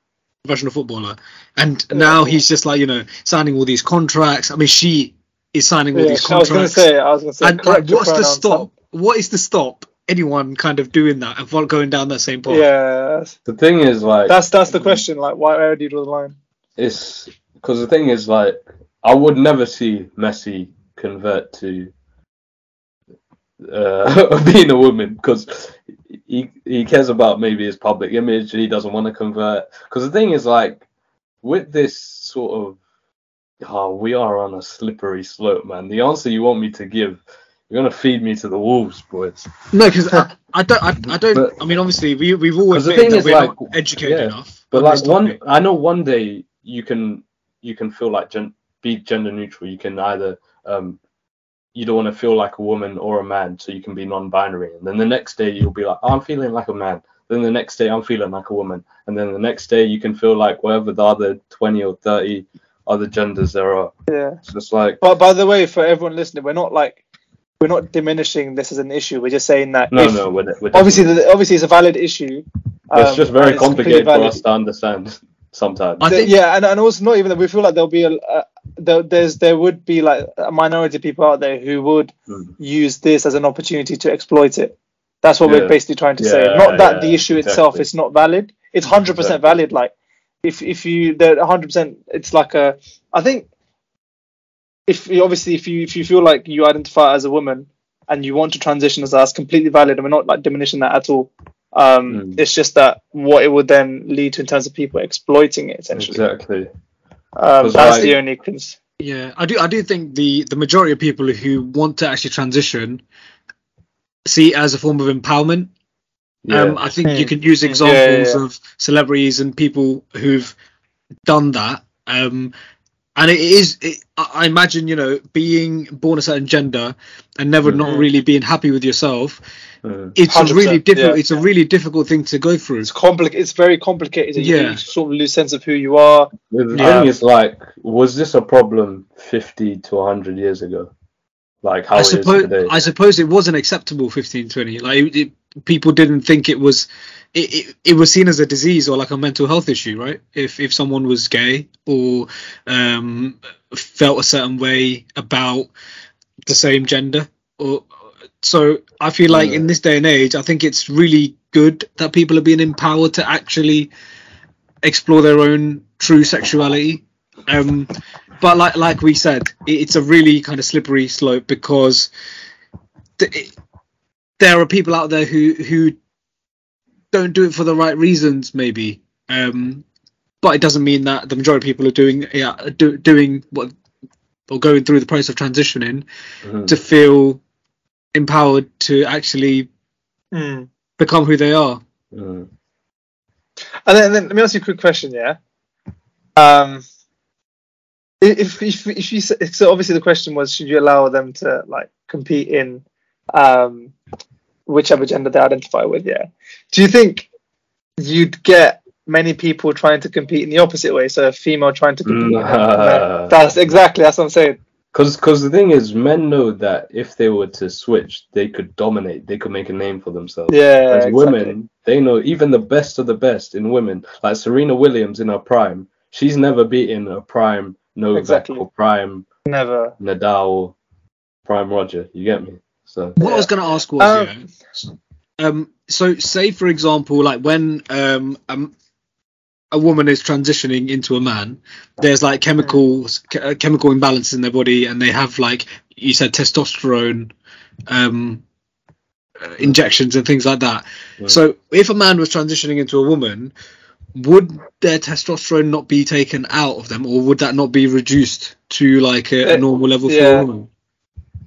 Professional footballer, and now he's just like you know signing all these contracts. I mean, she is signing all Yeah, these I was gonna contracts. say, I was gonna say, and like, what's the pronouns, stop? What is the stop? Anyone kind of doing that and fol- going down that same path? Yeah, The thing is, like, that's that's the question. Like, why where do you draw the line? it's because the thing is, like, I would never see Messi convert to uh, <laughs> being a woman because he he cares about maybe his public image. He doesn't want to convert. Because the thing is, like, with this sort of, oh, we are on a slippery slope, man. The answer you want me to give, you're gonna feed me to the wolves, boys. No, because I, I don't. I, I don't. But- I mean, obviously, we we've always the been thing is, we're like, not educated yeah, enough. But on like one. I know one day you can you can feel like gen- be gender neutral. You can either um you don't want to feel like a woman or a man, so you can be non-binary. And then the next day you'll be like, oh, I'm feeling like a man. Then the next day I'm feeling like a woman. And then the next day you can feel like whatever the other 20 or 30 other genders there are. Yeah. So it's like But by the way, for everyone listening, we're not like we're not diminishing this as an issue. We're just saying that no, if, no, we're, we're obviously the, obviously it's a valid issue. but it's um, just very complicated for us to understand sometimes. I think yeah, and, and also not even that we feel like there'll be a uh, there, there's there would be like a minority of people out there who would Mm. use this as an opportunity to exploit it. That's what Yeah. we're basically trying to say. Not that yeah, the issue itself is not valid. It's hundred percent valid. Like if if you they're hundred percent, it's like a. I think if you- obviously if you if you feel like you identify as a woman and you want to transition as that's completely valid, and we're not like diminishing that at all. Um, Mm. It's just that what it would then lead to in terms of people exploiting it essentially. Exactly. Um, 'Cause, that's like- the only cons- Yeah, I do. I do think the the majority of people who want to actually transition see it as a form of empowerment. Yeah. Um, I think you can use Yeah, examples yeah, yeah. of celebrities and people who've done that. Um, and it is, it, I I imagine, you know, being born a certain gender and never not Mhm. really being happy with yourself. Mm. It's a really difficult. yeah. It's a really difficult thing to go through. it's complicated. It's very complicated. You Yeah. you sort of lose sense of who you are. The Yeah. thing is, like, was this a problem 50 to 100 years ago? Like how I it is suppose today? I suppose it wasn't acceptable 1520. Like it, it, people didn't think it was it, it, it was seen as a disease or like a mental health issue, right? If if someone was gay or um, felt a certain way about the same gender or so I feel like Yeah. in this day and age, I think it's really good that people are being empowered to actually explore their own true sexuality. Um, but like like we said, it, it's a really kind of slippery slope because th- it, there are people out there who who don't do it for the right reasons, maybe. Um, but it doesn't mean that the majority of people are doing yeah do, doing what or going through the process of transitioning Mhm. to feel empowered to actually become who they are. Mhm. And then, then let me ask you a quick question. Yeah. Um. If if if you s- so obviously the question was should you allow them to like compete in um whichever gender they identify with yeah do you think you'd get many people trying to compete in the opposite way so a female trying to compete in a- Nah. that's exactly that's what I'm saying Cause, cause the thing is, men know that if they were to switch, they could dominate. They could make a name for themselves. yeah As exactly. women, they know even the best of the best in women, like Serena Williams in her prime, she's never beaten a prime Novak Exactly. or prime never Nadal, prime Roger. You get me? So What I was going to ask was, Um, yeah, um, so say for example, like when um, um, a woman is transitioning into a man, there's like chemicals, ch- uh, chemical imbalances in their body, and they have like you said testosterone um, uh, injections and things like that. Yeah. So if a man was transitioning into a woman, would their testosterone not be taken out of them, or would that not be reduced to like a, a Uh, normal level for a woman?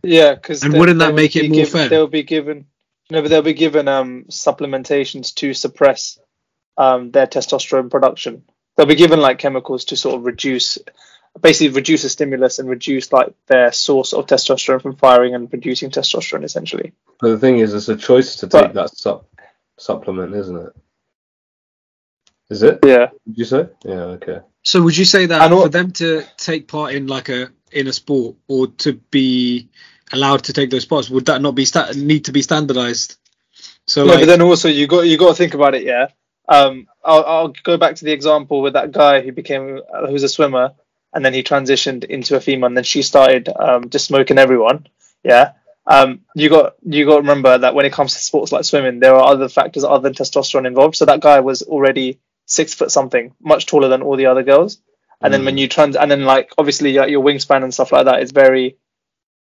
Yeah, because And wouldn't that make it more fair? They'll be given no, but they'll be given um supplementations to suppress um their testosterone production. They'll be given like chemicals to sort of reduce, basically reduce the stimulus and reduce like their source of testosterone from firing and producing testosterone essentially. But the thing is, it's a choice to But- take that sup- supplement, isn't it? Is it? Yeah, Did you say? Yeah. Okay. So would you say that I know- for them to take part in like a in a sport or to be allowed to take those spots, would that not be sta- need to be standardized So yeah, like, but then also you got you got to think about it. Yeah. Um, I'll, I'll go back to the example with that guy who became uh, who was a swimmer, and then he transitioned into a female, and then she started um, just smoking everyone. Yeah. Um, you got you got to remember that when it comes to sports like swimming, there are other factors other than testosterone involved. So that guy was already six foot something, much taller than all the other girls. And then when you trans, and then like obviously like, your wingspan and stuff like that is very,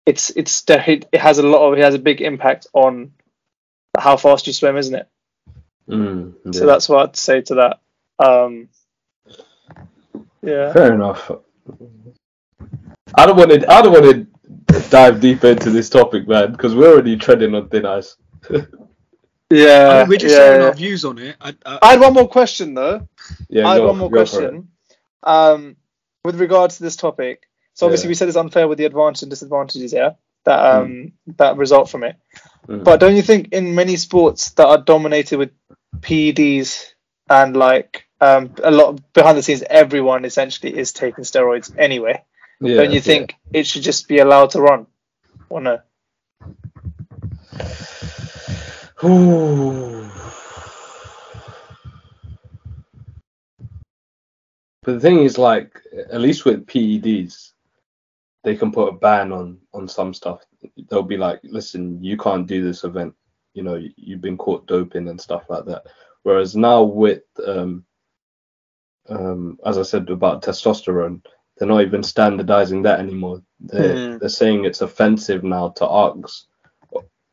it's it's it, it has a lot of it has a big impact on how fast you swim, isn't it? Mm, yeah. So that's what I'd say to that. Um, yeah. Fair enough. I don't want to. I don't want to dive deep into this topic, man, because we're already treading on thin ice. <laughs> Yeah. I mean, we're just yeah, sharing yeah. our views on it. I, I, I had one more question though. Yeah, I had go- one more go for it. question. Um, with regards to this topic, so obviously Yeah. we said it's unfair with the advantages and disadvantages, yeah, that um that result from it. Mm. But don't you think in many sports that are dominated with PEDs and like um a lot of, behind the scenes, everyone essentially is taking steroids anyway. Yeah, don't you yeah. think it should just be allowed to run? Or no? <sighs> Ooh. But the thing is, like, at least with PEDs, they can put a ban on on some stuff. They'll be like, listen, you can't do this event. You know, you- you've been caught doping and stuff like that. Whereas now with, um, um, as I said about testosterone, they're not even standardizing that anymore. They're, Hmm. they're saying it's offensive now to ask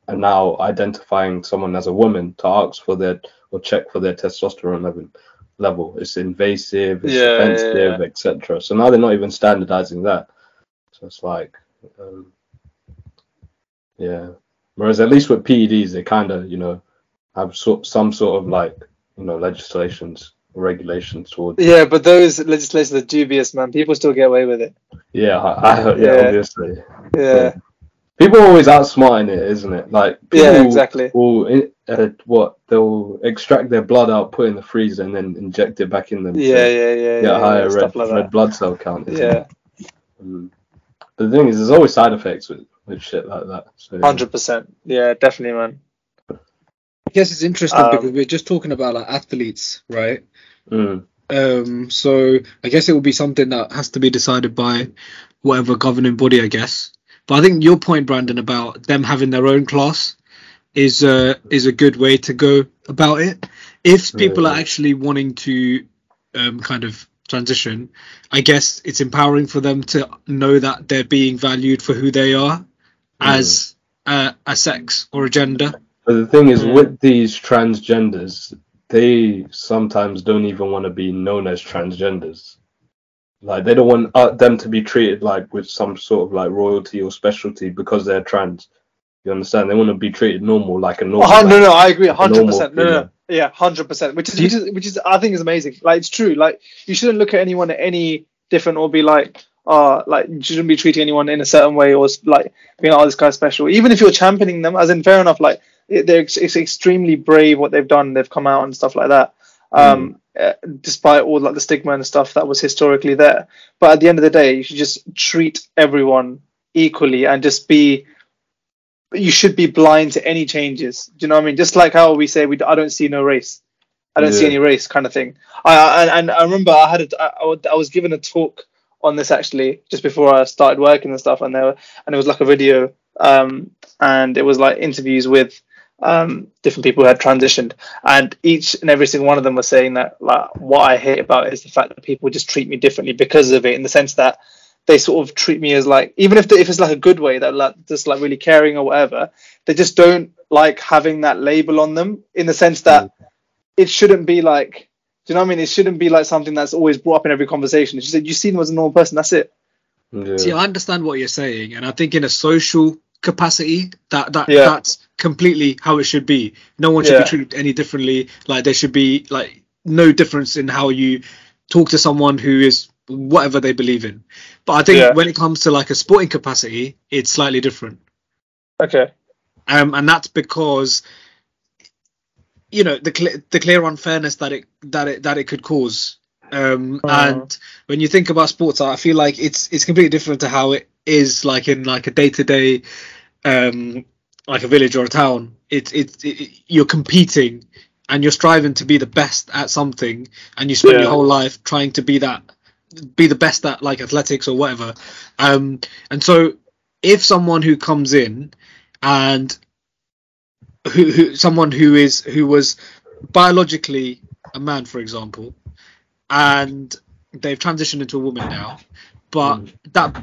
and now identifying someone as a woman to ask for their or check for their testosterone level level it's invasive it's Yeah, yeah, offensive etc so now they're not even standardizing that so it's like um, yeah whereas at least with peds they kind of you know have so, some sort of like you know legislations regulations towards Yeah, but those legislations are dubious, man. People still get away with it. yeah I, I, yeah, Yeah. obviously Yeah. People are always outsmarting it isn't it like Yeah, exactly. will uh, what they'll extract their blood out, put it in the freezer, and then inject it back in them. Yeah, yeah, yeah. get yeah, higher yeah, red, like red blood cell count. isn't Yeah, it? Mm. But the thing is, there's always side effects with, with shit like that. So, hundred percent. Yeah, definitely, man. I guess it's interesting Um, because we're just talking about like athletes, right? Mm. Um, so I guess it will be something that has to be decided by whatever governing body, I guess. But I think your point, Brandon, about them having their own class is uh, is a good way to go about it. If people are actually wanting to um, kind of transition, I guess it's empowering for them to know that they're being valued for who they are as uh, a sex or a gender. But the thing is, Mm. with these transgenders, they sometimes don't even want to be known as transgenders. Like they don't want uh, them to be treated like with some sort of like royalty or specialty because they're trans. You understand? They want to be treated normal, like a normal. Oh, no, no, I agree, hundred percent. No, no, yeah, hundred percent. Which is, which is, which is, I think is amazing. Like it's true. Like you shouldn't look at anyone any different or be like, uh, like you shouldn't be treating anyone in a certain way or like being, oh, this guy's special. Even if you're championing them, as in fair enough. Like it, they're it's extremely brave what they've done. They've come out and stuff like that. Um, uh, despite all like the stigma and stuff that was historically there. But at the end of the day, you should just treat everyone equally and just be you should be blind to any changes. Do you know what I mean? Just like how we say we I don't see no race. I don't see any race kind of thing. I, I and I remember I had a, I, I was given a talk on this actually just before I started working and stuff and there were- and it was like a video um and it was like interviews with um different people who had transitioned. And each and every single one of them was saying that like what I hate about it is the fact that people just treat me differently because of it in the sense that they sort of treat me as like even if they, if it's like a good way that like just like really caring or whatever they just don't like having that label on them in the sense that it shouldn't be like do you know what I mean? It shouldn't be like something that's always brought up in every conversation. It's just that you see them as a normal person that's it. Yeah. See, I understand what you're saying, and I think in a social capacity, that that Yeah. that's completely how it should be. No one should Yeah. be treated any differently. Like there should be like no difference in how you talk to someone who is whatever they believe in. But I think Yeah. when it comes to like a sporting capacity, it's slightly different. okay Um, and that's because you know the cl- the clear unfairness that it that it that it could cause. Um, Mhm. and when you think about sports, I feel like it's it's completely different to how it is like in like a day to day um like a village or a town. It's it's it, you're competing and you're striving to be the best at something, and you spend Yeah. your whole life trying to be that, be the best at like athletics or whatever. Um, and so if someone who comes in and who, who someone who is who was biologically a man, for example, and they've transitioned into a woman now, but that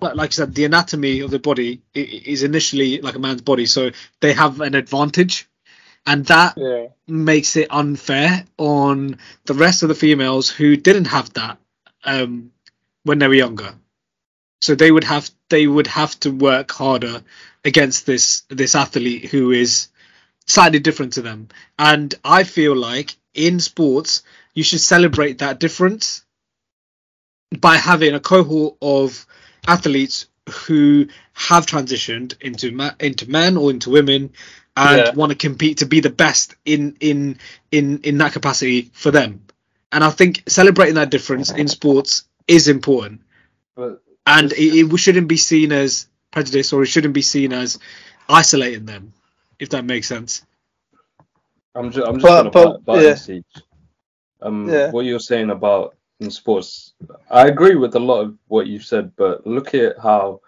like like I said, the anatomy of the body is initially like a man's body, so they have an advantage, and that Yeah. makes it unfair on the rest of the females who didn't have that um, when they were younger. So they would have they would have to work harder against this this athlete who is slightly different to them. And I feel like in sports you should celebrate that difference by having a cohort of athletes who have transitioned into ma- into men or into women and Yeah. want to compete to be the best in in in in that capacity for them. And I think celebrating that difference in sports is important, But and it, it shouldn't be seen as prejudice or it shouldn't be seen as isolating them, if that makes sense. I'm just, I'm just But- gonna but- butt, butt yeah. Um, Yeah. what you're saying about in sports, I agree with a lot of what you said, but look at how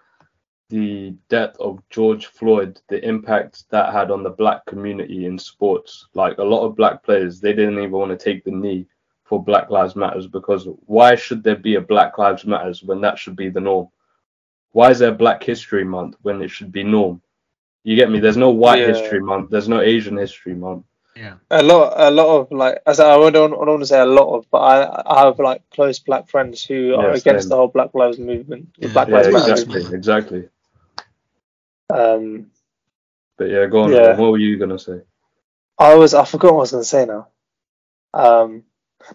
the death of George Floyd, the impact that had on the black community in sports. Like a lot of black players, they didn't even want to take the knee for Black Lives Matters because why should there be a Black Lives Matters when that should be the norm? Why is there Black History Month when it should be norm? You get me? There's no White Yeah. History Month. There's no Asian History Month. Yeah. a lot a lot of like as I don't I don't want to say a lot of but I, I have like close black friends who are Yeah, against same. the whole Black Lives movement Yeah. Black Yeah, Lives Matter exactly, exactly. um But yeah, go on. Yeah. What were you gonna say? I was I forgot what I was going to say now um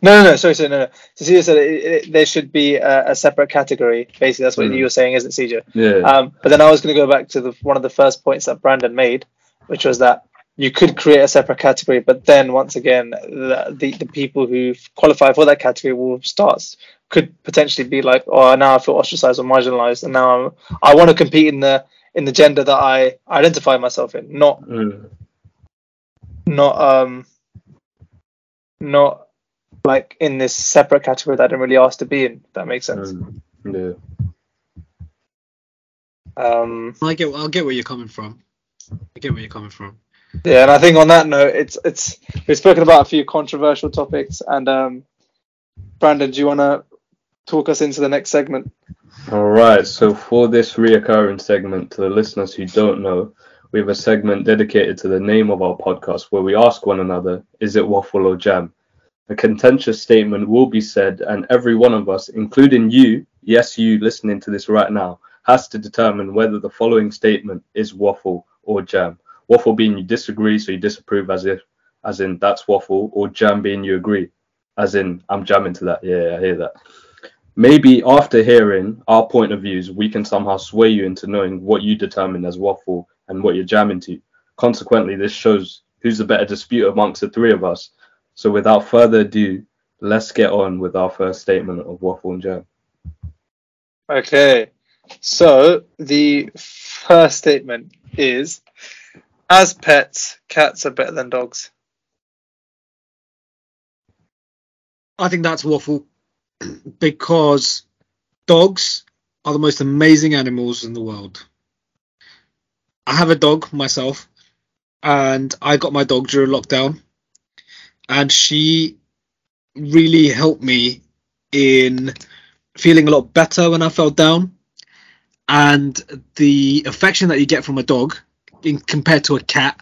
no no no sorry sorry no no Cecilia said it, it, there should be a, a separate category basically that's what Mm. you were saying isn't it CJ Yeah, Um, but then I was going to go back to the one of the first points that Brandon made, which was that you could create a separate category, but then once again, the the, the people who qualify for that category will start could potentially be like, oh, now I feel ostracized or marginalized, and now I'm, I want to compete in the in the gender that I identify myself in, not Mm. not um not like in this separate category that I didn't really ask to be in. If that makes sense. Mm. yeah. Um, I get I get where you're coming from. I get where you're coming from. Yeah, and I think on that note, it's it's we've spoken about a few controversial topics, and um, Brandon, do you want to talk us into the next segment? All right. So for this reoccurring segment, to the listeners who don't know, we have a segment dedicated to the name of our podcast, where we ask one another, "Is it waffle or jam?" A contentious statement will be said, and every one of us, including you, yes, you listening to this right now, has to determine whether the following statement is waffle or jam. Waffle being you disagree, so you disapprove as if, as in that's waffle, or jam being you agree, as in I'm jamming to that. Yeah, I hear that. Maybe after hearing our point of views, we can somehow sway you into knowing what you determine as waffle and what you're jamming to. Consequently, this shows who's the better dispute amongst the three of us. So without further ado, let's get on with our first statement of waffle and jam. Okay, so the first statement is: as pets, cats are better than dogs. I think that's waffle <clears throat> because dogs are the most amazing animals in the world. I have a dog myself, and I got my dog during lockdown, and she really helped me in feeling a lot better when I fell down. And the affection that you get from a dog in compared to a cat,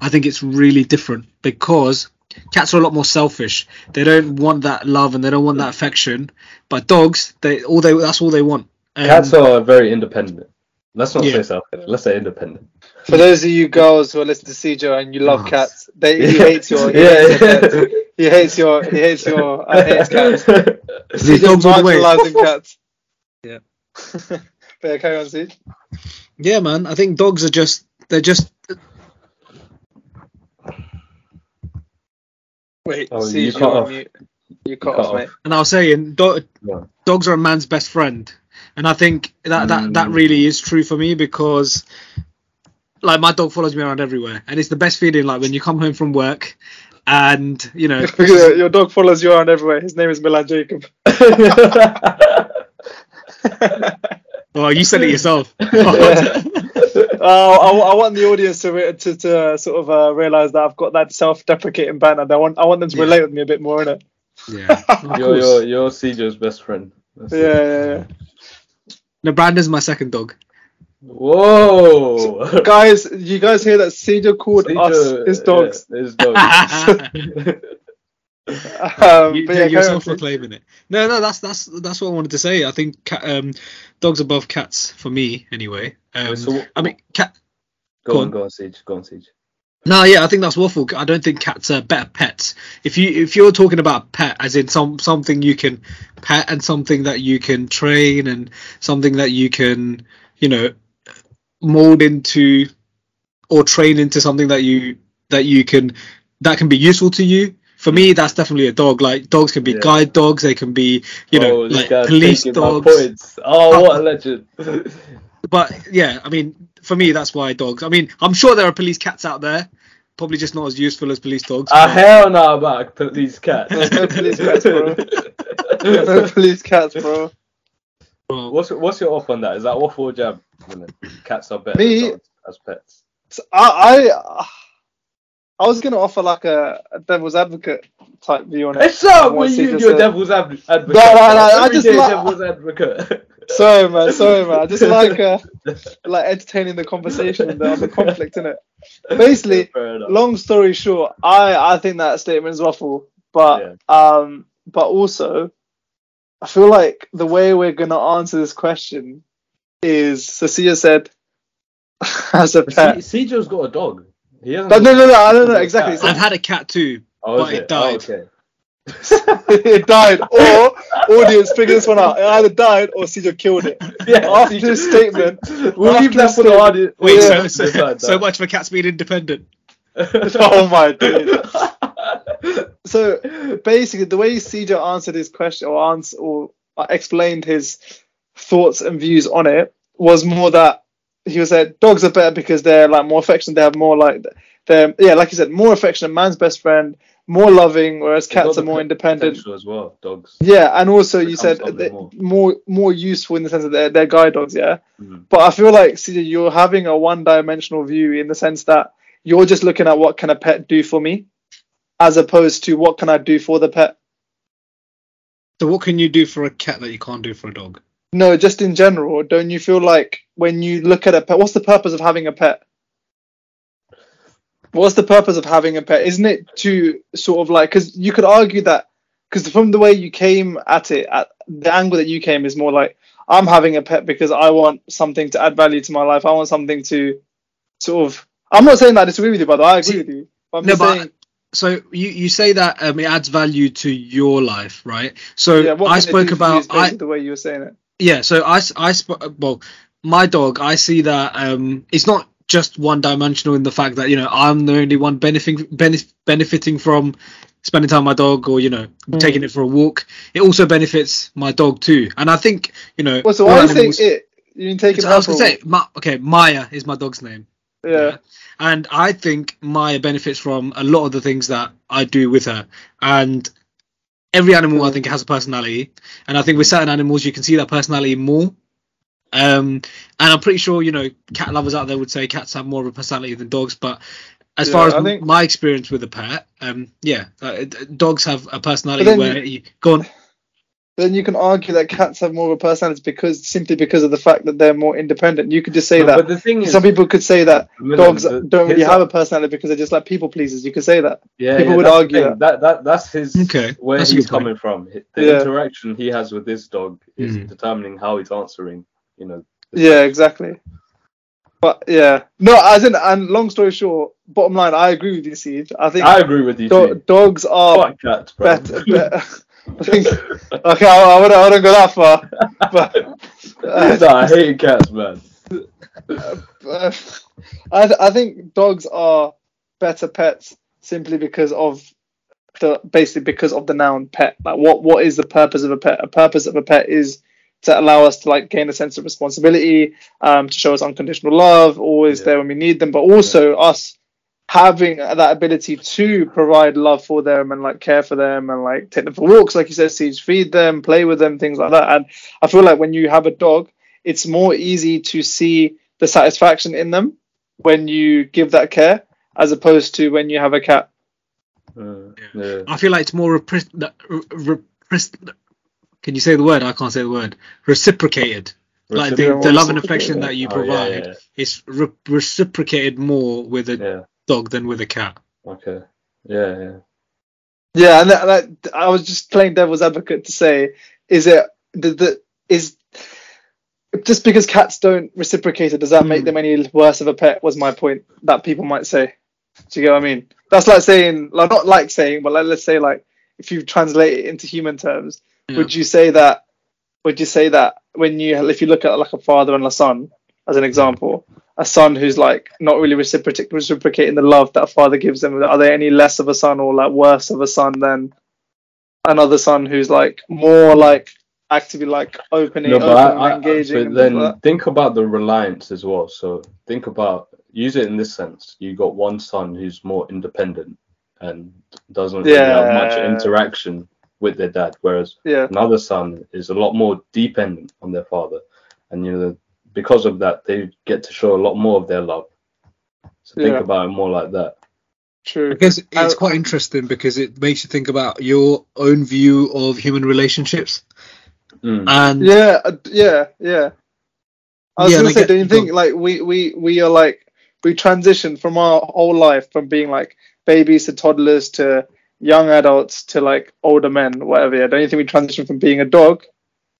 I think it's really different because cats are a lot more selfish. They don't want that love and they don't want that affection. But dogs, they all they that's all they want. Um, Cats are very independent. Let's not Yeah. say selfish. Let's say independent. For those of you girls who are listening to CJ and you love Oh. cats, they <laughs> he hates your he yeah, hates your pets. he hates your he hates your I hate <laughs> cats. These CJ's dogs all the way. marginalizing <laughs> cats. Yeah. but yeah, carry on, Siege. yeah, man. I think dogs are just they're just Wait, Oh, you cut you're off. mute. You cut, cut off, off. mate. and I was saying do- Yeah. dogs are a man's best friend. And I think that, that, that Mm. really is true for me because like my dog follows me around everywhere, and it's the best feeling. Like when you come home from work, and you know, <laughs> Your dog follows you around everywhere. His name is Milan Jacob. <laughs> <laughs> well, you said it <laughs> yourself. Uh, <laughs> I, I want the audience to re- to, to uh, sort of uh, realize that I've got that self-deprecating banter. I want I want them to Yeah. relate with me a bit more, innit? yeah, <laughs> you're, you're, you're CJ's best friend. That's- Yeah, yeah, yeah. No, Brandon's my second dog. Whoa. Guys, you guys hear that? Cedar called us his dogs. yeah, his dogs. <laughs> Um, you, but yeah, you're self please. proclaiming it. No, no, that's that's that's what I wanted to say. I think cat, um, dogs above cats for me anyway. Um, So- I mean, cat. go Go on, on. go on, Siege. Go on, Siege. No, yeah, I think that's waffle. I don't think cats are better pets. If you if you're talking about pet as in some something you can pet and something that you can train and something that you can you know mold into or train into something that you that you can that can be useful to you. For me, that's definitely a dog. Like dogs can be Yeah. guide dogs. They can be you know oh, like guy's police taking dogs. points. Oh, what a <laughs> legend. But yeah, I mean, for me, that's why dogs. I mean, I'm sure there are police cats out there, probably just not as useful as police dogs. Ah, but- hell no about police cats. There's no police cats, bro. no police cats, bro. what's what's your off on that? Is that waffle or jab? Cats are better Me? than dogs as pets. So I, I I was gonna offer like a, a devil's advocate type view on it. It's up when you your said. devil's ad- advocate. No, no, no, I just like- devil's advocate. <laughs> <laughs> Sorry, man. Sorry, man. I just like uh, <laughs> like entertaining the conversation and the, the conflict in it. Basically, long story short, I I think that statement is waffle, but um, but also, I feel like the way we're gonna answer this question is Cecilia said, as a pet. C- CJ's got a dog. He hasn't. No, no, no, no, I don't know exactly. I've had a cat too. Oh, but is it died. Oh, okay. <laughs> it died, or audience figure this one out. It either died or Caesar killed it. <laughs> Yeah, After this statement, <laughs> we'll leave that for the audience. Wait, Yeah. so, so, so much for cats being independent. oh my days. So basically, the way CJ answered his question or answer or uh, explained his thoughts and views on it was more that he was said dogs are better because they're like more affectionate. They have more like they're yeah, like you said, more affectionate. Man's best friend, more loving, whereas They've cats the are more pot- independent. potential as well. Dogs. Yeah, and also you said more. more more useful in the sense that they're, they're guide dogs. Yeah, Mhm. but I feel like CJ, you're having a one-dimensional view in the sense that you're just looking at what can a pet do for me, as opposed to what can I do for the pet. So what can you do for a cat that you can't do for a dog? No, just in general, don't you feel like when you look at a pet, what's the purpose of having a pet? What's the purpose of having a pet? Isn't it to sort of like, because you could argue that, because from the way you came at it, at the angle that you came is more like, I'm having a pet because I want something to add value to my life. I want something to sort of. I'm not saying that I disagree with you, brother. I agree with you. But I'm No, but saying, so you, you say that um, it adds value to your life, right? So yeah, I spoke do for you about I the way you were saying it. Yeah. So I, sp- well, my dog. I see that um, it's not just one dimensional in the fact that you know I'm the only one benefiting benef- benefiting from spending time with my dog or you know Mm. taking it for a walk. It also benefits my dog too, and I think you know. Well, so all why are you animals- it? You can take it I was gonna say, Ma- okay, Maya is my dog's name. Yeah. And I think Maya benefits from a lot of the things that I do with her. And every animal, I think, has a personality. And I think with certain animals, you can see that personality more. Um, and I'm pretty sure, you know, cat lovers out there would say cats have more of a personality than dogs. But as far as think- my experience with a pet, um, yeah, uh, dogs have a personality where you, go on. Then you can argue that cats have more of a personality because simply because of the fact that they're more independent. You could just say But that. the thing is, Some people could say that Milan, dogs don't really have a personality because they're just like people pleasers. You could say that. Yeah, people yeah, would argue thing. that. that that's his Okay, where that's he's coming from. The Yeah. interaction he has with this dog is Mhm. determining how he's answering. You know. Yeah, exactly. But yeah, no, as in, and long story short, bottom line, I agree with you, Siege. I think I agree with you. do- dogs are cats, better. better. <laughs> I think, okay, I, I wouldn't, I wouldn't go that far, <laughs> but uh, <laughs> Nah, I hate cats, man. uh, I, th- I think dogs are better pets simply because of the basically because of the noun pet. Like what what is the purpose of a pet? A purpose of a pet is to allow us to like gain a sense of responsibility, um, to show us unconditional love, always Yeah. there when we need them, but also us having that ability to provide love for them and like care for them and like take them for walks, like you said, Siege, feed them, play with them, things like that. And I feel like when you have a dog, it's more easy to see the satisfaction in them when you give that care as opposed to when you have a cat. Uh, yeah. I feel like it's more repres- re- Can you say the word? I can't say the word. Reciprocated. Like the, the love and affection that you Oh, yeah, provide yeah, is re- reciprocated more with a yeah. Dog than with a cat. Okay. Yeah, yeah. Yeah, and that, that, I was just playing devil's advocate to say, is it the, the is just because cats don't reciprocate it, does that make Hmm. them any worse of a pet? Was my point that people might say. Do you get what I mean? That's like saying, like not like saying, but like let's say like if you translate it into human terms, Yeah. would you say that? Would you say that when you if you look at like a father and a son as an example, a son who's like not really reciproc- reciprocating the love that a father gives them, are they any less of a son or like worse of a son than another son who's like more like actively like opening, No, open I, and I, engaging? but then like think about the reliance as well. So think about use it in this sense. You got one son who's more independent and doesn't really have much interaction with their dad, whereas yeah, another son is a lot more dependent on their father, and you know because of that they get to show a lot more of their love. So think Yeah. about it more like that. true. Because it's I- quite interesting because it makes you think about your own view of human relationships. Mm. And Yeah, uh, yeah, yeah. I was Yeah, gonna say, get- do you think like we we we are like we transition from our whole life from being like babies to toddlers to young adults to like older men, whatever. Yeah, don't you think we transition from being a dog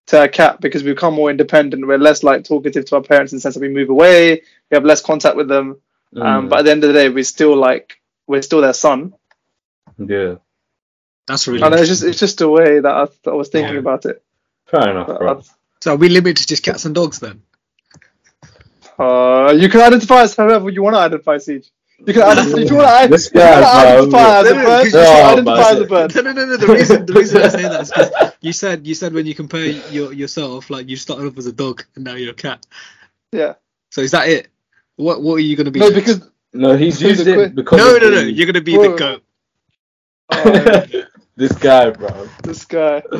to a cat because we become more independent? We're less like talkative to our parents in the sense that we move away, we have less contact with them. Um, Mm. but at the end of the day, we're still like we're still their son. yeah, that's really And it's just it's just a way that I, that I was thinking Yeah. about it. fair enough, bro. so are we limited to just cats and dogs then? Uh, you can identify as however you want to identify Siege. You can identify if you want to This if you wanna guy, identify as a No, no, bird. You you can said- um, identify as a bird. No, no, no, no. The reason, the reason I say that is because <laughs> you said you said when you compare your, yourself, like you started off as a dog and now you're a cat. Yeah. So is that it? What What are you going to be? No, next? because No, he's Because used it que- because no, of no, the- no. You're going to be Whoa. the goat. oh, <laughs> this guy, bro. this guy. <laughs>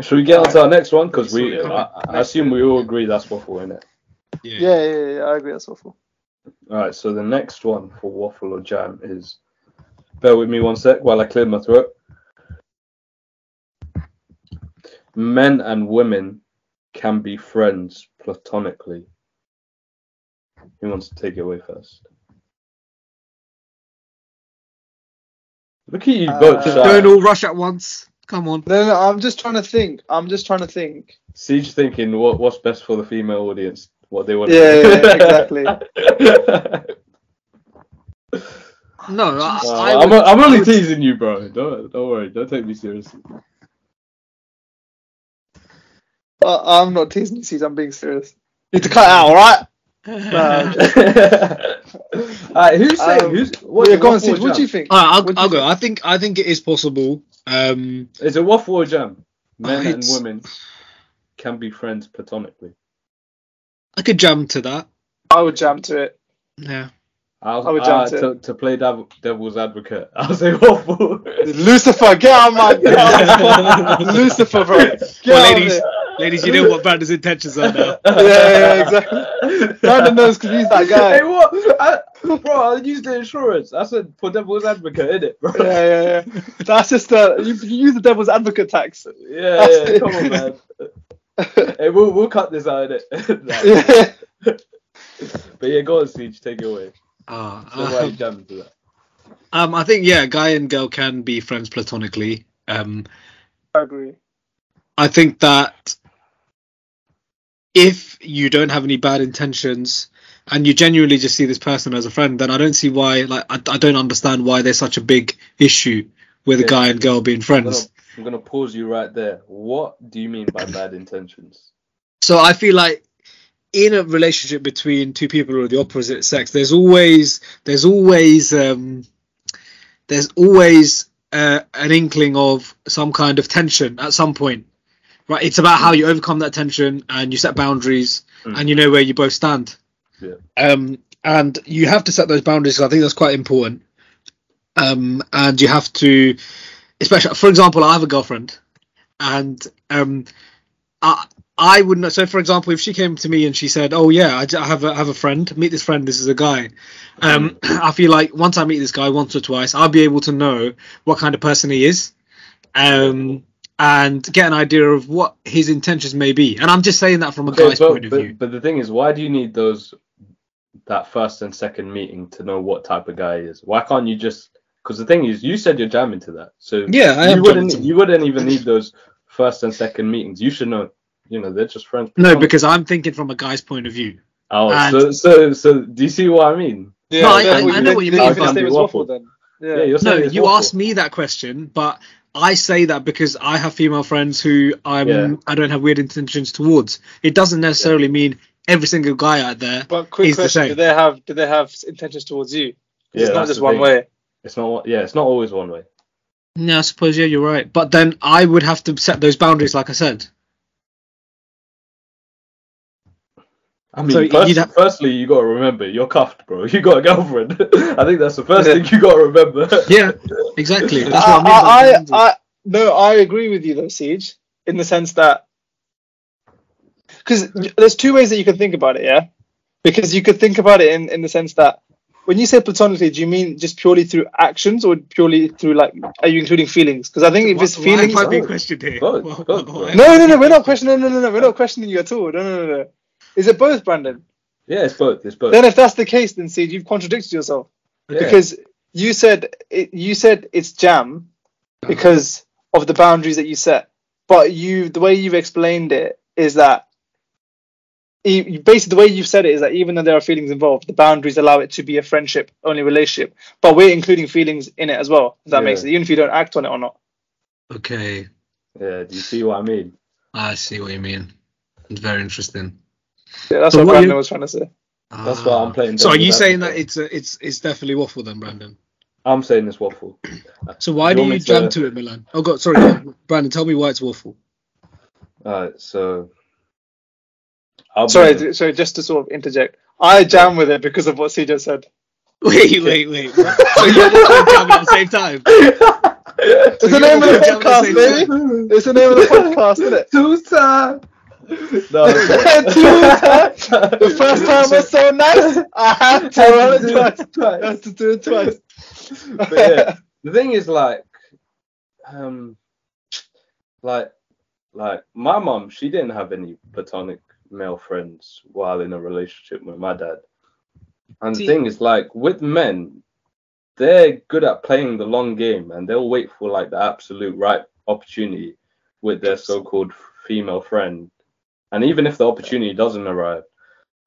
Should we get on to our next one? Because we, I, I assume we all agree that's waffle, innit? Yeah. Yeah, yeah, yeah. I agree. That's awful. All right. So the next one for waffle or jam is. Bear with me one sec while I clear my throat. Men and women can be friends platonically. Who wants to take it away first? Look at you both. Uh, shy. Don't all rush at once. Come on. No, no, I'm just trying to think. I'm just trying to think. Siege thinking what what's best for the female audience, what they want. Yeah, yeah, yeah, exactly. <laughs> No, I, Uh, I I'm, would- I'm I only would- teasing you, bro. Don't don't worry. Don't take me seriously. Uh, I'm not teasing you, Siege. I'm being serious. <laughs> You need to cut it out, all right? all right, who's saying? Um, who's what, yeah, go on, waffle or What do you jam? think? All right, I'll, What do I'll you go. I think I think it is possible. Um, Is it waffle or jam? Men and women can be friends platonically. I could jam to that. I would jam to it. Yeah. I'll, I would uh, jam to, to play dev, devil's advocate. <laughs> I'll say waffle. Lucifer, get out of my get out of my- Lucifer, bro. Get Well, ladies, here. ladies, you know what Brandon's intentions are now. <laughs> Yeah, yeah, exactly. Brandon knows because he's that guy. Hey, what? I, bro, I used the insurance. I said for devil's advocate, innit, bro? Yeah, yeah, yeah. That's just uh, you, you use the devil's advocate tax. Yeah, That's yeah, it. come on, man. <laughs> hey, we'll, we'll cut this out, innit? <laughs> Nah. yeah. But yeah, go on, Siege, take it away. Ah, So why you um, jamming to that? um, I think yeah, guy and girl can be friends platonically. Um, I agree. I think that if you don't have any bad intentions and you genuinely just see this person as a friend, then I don't see why. Like, I, I don't understand why there's such a big issue with a guy and girl being I'm friends. I'm gonna pause you right there. What do you mean by bad intentions? So I feel like in a relationship between two people who are the opposite sex, there's always there's always um, there's always uh, an inkling of some kind of tension at some point. right? It's about how you overcome that tension and you set boundaries Mm. and you know where you both stand. Yeah. Um, and you have to set those boundaries. I think that's quite important. Um, and you have to, especially for example, I have a girlfriend, and um, I I wouldn't. So for example, if she came to me and she said, "Oh yeah, I have a I have a friend. Meet this friend. This is a guy." Um, <clears throat> I feel like once I meet this guy once or twice, I'll be able to know what kind of person he is. Um, and get an idea of what his intentions may be. And I'm just saying that from a Okay, guy's but, point of but, view. but the thing is, why do you need those that first and second meeting to know what type of guy he is? Why can't you just? Because the thing is, you said you're jamming to that, so Yeah, I you am wouldn't jamming you wouldn't even need those first and second meetings. You should know. You know, they're just friends. No, because I'm thinking from a guy's point of view. oh, and- so so so do you see what I mean? Yeah, No, I- I- I know what you then mean, can but- say waffle then. Yeah. Yeah, you're No, you waffle. asked me that question, but I say that because I have female friends who I'm Yeah. I don't have weird intentions towards. It doesn't necessarily mean every single guy out there. But quick He's the question: same. Do they have do they have intentions towards you? Yeah, it's not just one thing. way. It's not. Yeah, it's not always one way. No, I suppose yeah, you're right. But then I would have to set those boundaries, like I said. I mean, So you'd first, have- firstly, you got to remember you're cuffed, bro. <laughs> You got a girlfriend. <laughs> I think that's the first Yeah. thing you got to remember. <laughs> Yeah, exactly. That's I, what I mean. I. I, I, no, I agree with you though, Siege, in the sense that because there's two ways that you can think about it, yeah. Because you could think about it in, in the sense that when you say platonically, do you mean just purely through actions or purely through like are you including feelings? Because I think if it's Why- feelings, why am I being questioned here? Both, Why- both, why- no, no, no, we're not <laughs> questioning. No, no, no, no, we're not questioning you at all. No, no, no, no. Is it both, Brandon? Yeah, it's both. It's both. Then if that's the case, then Siege, you've contradicted yourself. Yeah. because you said it, you said it's jam because of the boundaries that you set but you the way you've explained it is that you- basically the way you've said it is that even though there are feelings involved the boundaries allow it to be a friendship only relationship but we're including feelings in it as well if that Yeah. makes it even if you don't act on it or not Okay, Yeah, do you see what I mean? I see what you mean. It's very interesting. yeah, that's So what what Brandon you- was trying to say That's why I'm playing ah. So are you saying that it's a, it's it's definitely waffle then, Brandon? I'm saying it's waffle. <clears throat> So why Do do you you want me jam to- to it, Milan? Oh God, sorry, <coughs> Brandon. Tell me why it's waffle. Alright, so. I'll sorry honest. sorry just to sort of interject I jam with it because of what CJ said Wait, wait, wait. so you're just jamming at the same time. <laughs> it's the name of the jamming the podcast same baby it's the name of the podcast isn't it Two time. No, <laughs> The first time was so nice, I had to run it twice. I had to do it twice. but yeah, the thing is like, um, like, like my mom, she didn't have any platonic male friends while in a relationship with my dad. And the thing is like with men, they're good at playing the long game and they'll wait for like the absolute right opportunity with their so-called female friend. And even if the opportunity doesn't arrive,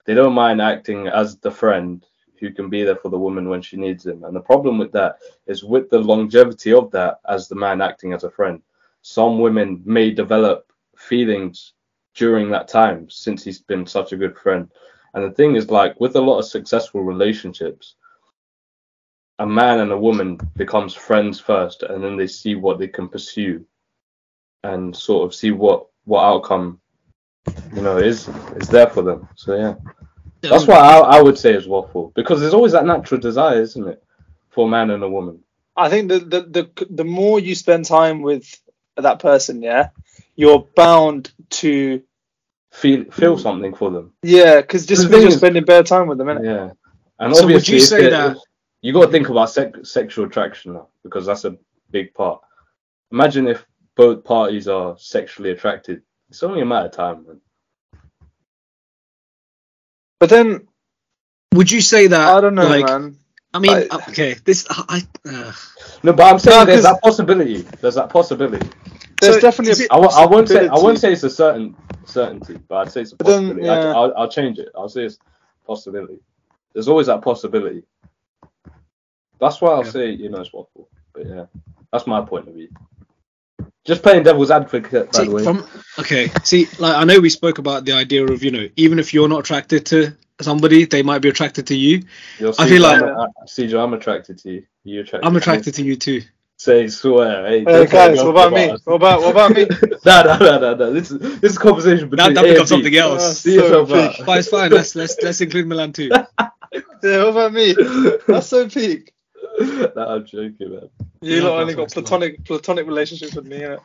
they don't mind acting as the friend who can be there for the woman when she needs him. And the problem with that is with the longevity of that as the man acting as a friend, some women may develop feelings during that time since he's been such a good friend. And the thing is like with a lot of successful relationships, a man and a woman becomes friends first and then they see what they can pursue and sort of see what what outcome you know is is there for them. So yeah. That's why I, I would say is waffle because there's always that natural desire, isn't it, for a man and a woman. I think the, the the the more you spend time with that person, yeah, you're bound to Feel feel something for them. yeah, because just The because you're spending better time with them, innit? Yeah. And So would obviously, you say it- that- you got to think about sec- sexual attraction now because that's a big part. Imagine if both parties are sexually attracted. It's only a matter of time. Man. But then Would you say that? I don't know, like, man. I mean, I- okay, this I. Uh, No, but I'm saying No, there's 'cause- that possibility. There's that possibility. There's So, definitely a I, I won't say I won't say it's a certain certainty, but I'd say it's a then, possibility. I, yeah. I'll, I'll change it. I'll say it's possibility. There's always that possibility. That's why I'll Yeah. say you know it's waffle. But yeah, that's my point of view. Just playing devil's advocate, by see, the way. from okay, see, like I know we spoke about the idea of you know even if you're not attracted to somebody, they might be attracted to you. I feel like- uh, CJ, I'm attracted to you. You attracted? I'm to attracted to you too. Say swear. Hey, Uh, guys, what about girlfriend me? us. What about what about me? <laughs> no, no, no, no, no. This is this is a conversation between That, that A and becomes B. something Uh, else. See so peak. But it's fine. Let's let's let's include Milan too. <laughs> Yeah, what about me? That's so peak. <laughs> no, I'm joking, man. You Yeah, lot only got nice. platonic platonic relationships with me. Innit?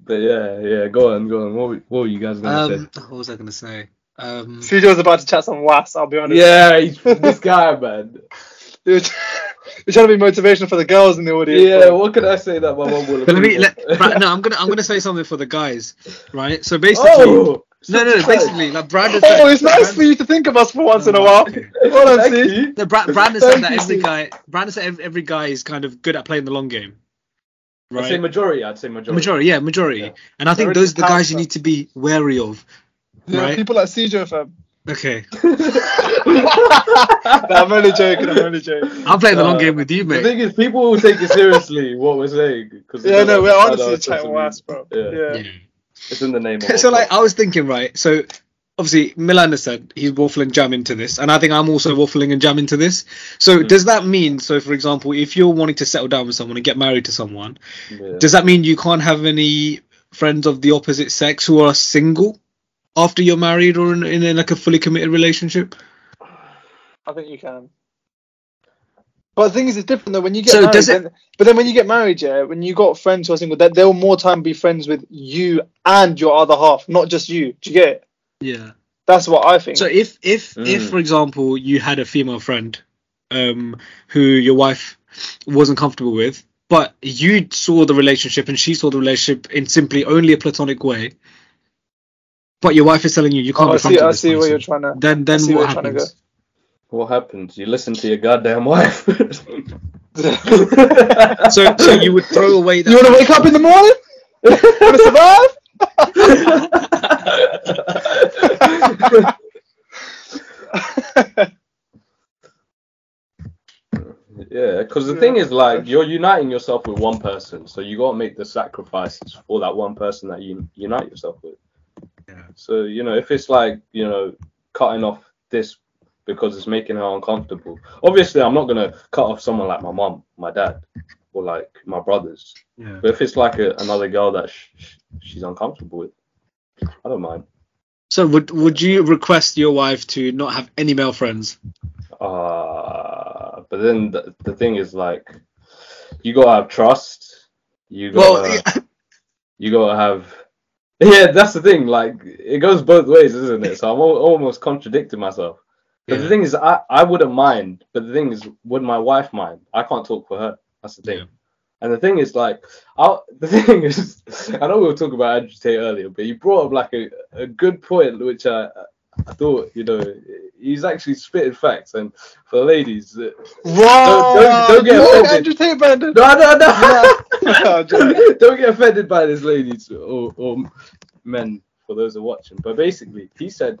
but yeah, yeah. Go on, go on. What, were- what were you guys gonna Um, what was I gonna say? Um, CJ was about to chat some was. I'll be honest. Yeah, he's, <laughs> this guy, man. He was, <laughs> trying to be motivational for the girls in the audience. Yeah, bro. what can I say that my mom will? but let me let, of? Brad, no, I'm gonna I'm gonna say something for the guys, right? So basically, oh, no, no, no, basically, like Brandon. Oh, it's nice for you to think of us for once in a while. Well done, Thank see. you. No, Bra- Brandon said Thank that every Steve. guy. Brandon said every, every guy is kind of good at playing the long game. I'd say majority. I'd say majority. Majority, yeah, majority. Yeah. And I think Majority those are the guys you need to be wary of. Yeah, Right. people like CJ fam. Okay, <laughs> Nah, I'm only joking. I'm only joking. I'm playing the long Uh, game with you, mate. The mate. thing is, people will take it seriously what we're saying. Cause Yeah, don't no, we're honestly our chatting sense of was, humor. bro. Yeah. Yeah. it's in the name. Of so our like. I was thinking, right? So obviously Milan has said he's waffling jam into this, and I think I'm also waffling and jam into this. So Mm. does that mean, so for example, if you're wanting to settle down with someone and get married to someone, Yeah. does that mean you can't have any friends of the opposite sex who are single after you're married or in, in, like a fully committed relationship? I think you can. But the thing is, it's different though. When you get So married, does it- then, but then when you get married, yeah, when you got friends who are single, that they'll more time be friends with you and your other half, not just you. Do you get it? Yeah. That's what I think. So if if Mm. if for example you had a female friend um who your wife wasn't comfortable with but you saw the relationship and she saw the relationship in simply only a platonic way but your wife is telling you you can't oh, I be see. friends I with this see where you're trying to. then then what where you're trying to happens What happens? You listen to your goddamn wife. <laughs> so so you would throw away that You want to wake up in the morning? You want to survive? <laughs> yeah, because the Yeah. thing is, like, you're uniting yourself with one person, so you got to make the sacrifices for that one person that you unite yourself with. Yeah. So you know, if it's like you know, cutting off this because it's making her uncomfortable. Obviously, I'm not gonna cut off someone like my mom, my dad, or like my brothers. yeah. But if it's like a, another girl that sh- sh- she's uncomfortable with, I don't mind. so would would you request your wife to not have any male friends Uh, but then the, the thing is like, you gotta have trust. You gotta, <laughs> you gotta have. Yeah, that's the thing. Like, it goes both ways, isn't it? So I'm al- almost contradicting myself. But Yeah. the thing is, I, I wouldn't mind. But the thing is, would my wife mind? I can't talk for her. That's the thing. Yeah. And the thing is, like, I the <laughs> thing is, I know we were talking about Andrew Tate earlier, but you brought up like a, a good point, which I I thought, you know, he's actually spitting facts. And for the ladies, uh, Wow! don't- don't get offended. Andrew Tate, Brandon. no, no, no. <laughs> <laughs> Don't get offended by this, ladies or, or men, for those who are watching. But basically, he said,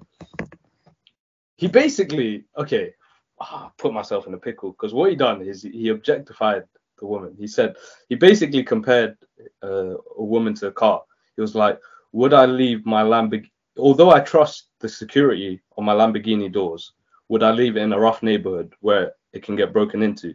he basically, okay, ah, put myself in a pickle because what he done is he objectified the woman. He said he basically compared uh, a woman to a car. He was like, would I leave my Lamborghini? Although I trust the security on my Lamborghini doors, would I leave it in a rough neighborhood where it can get broken into?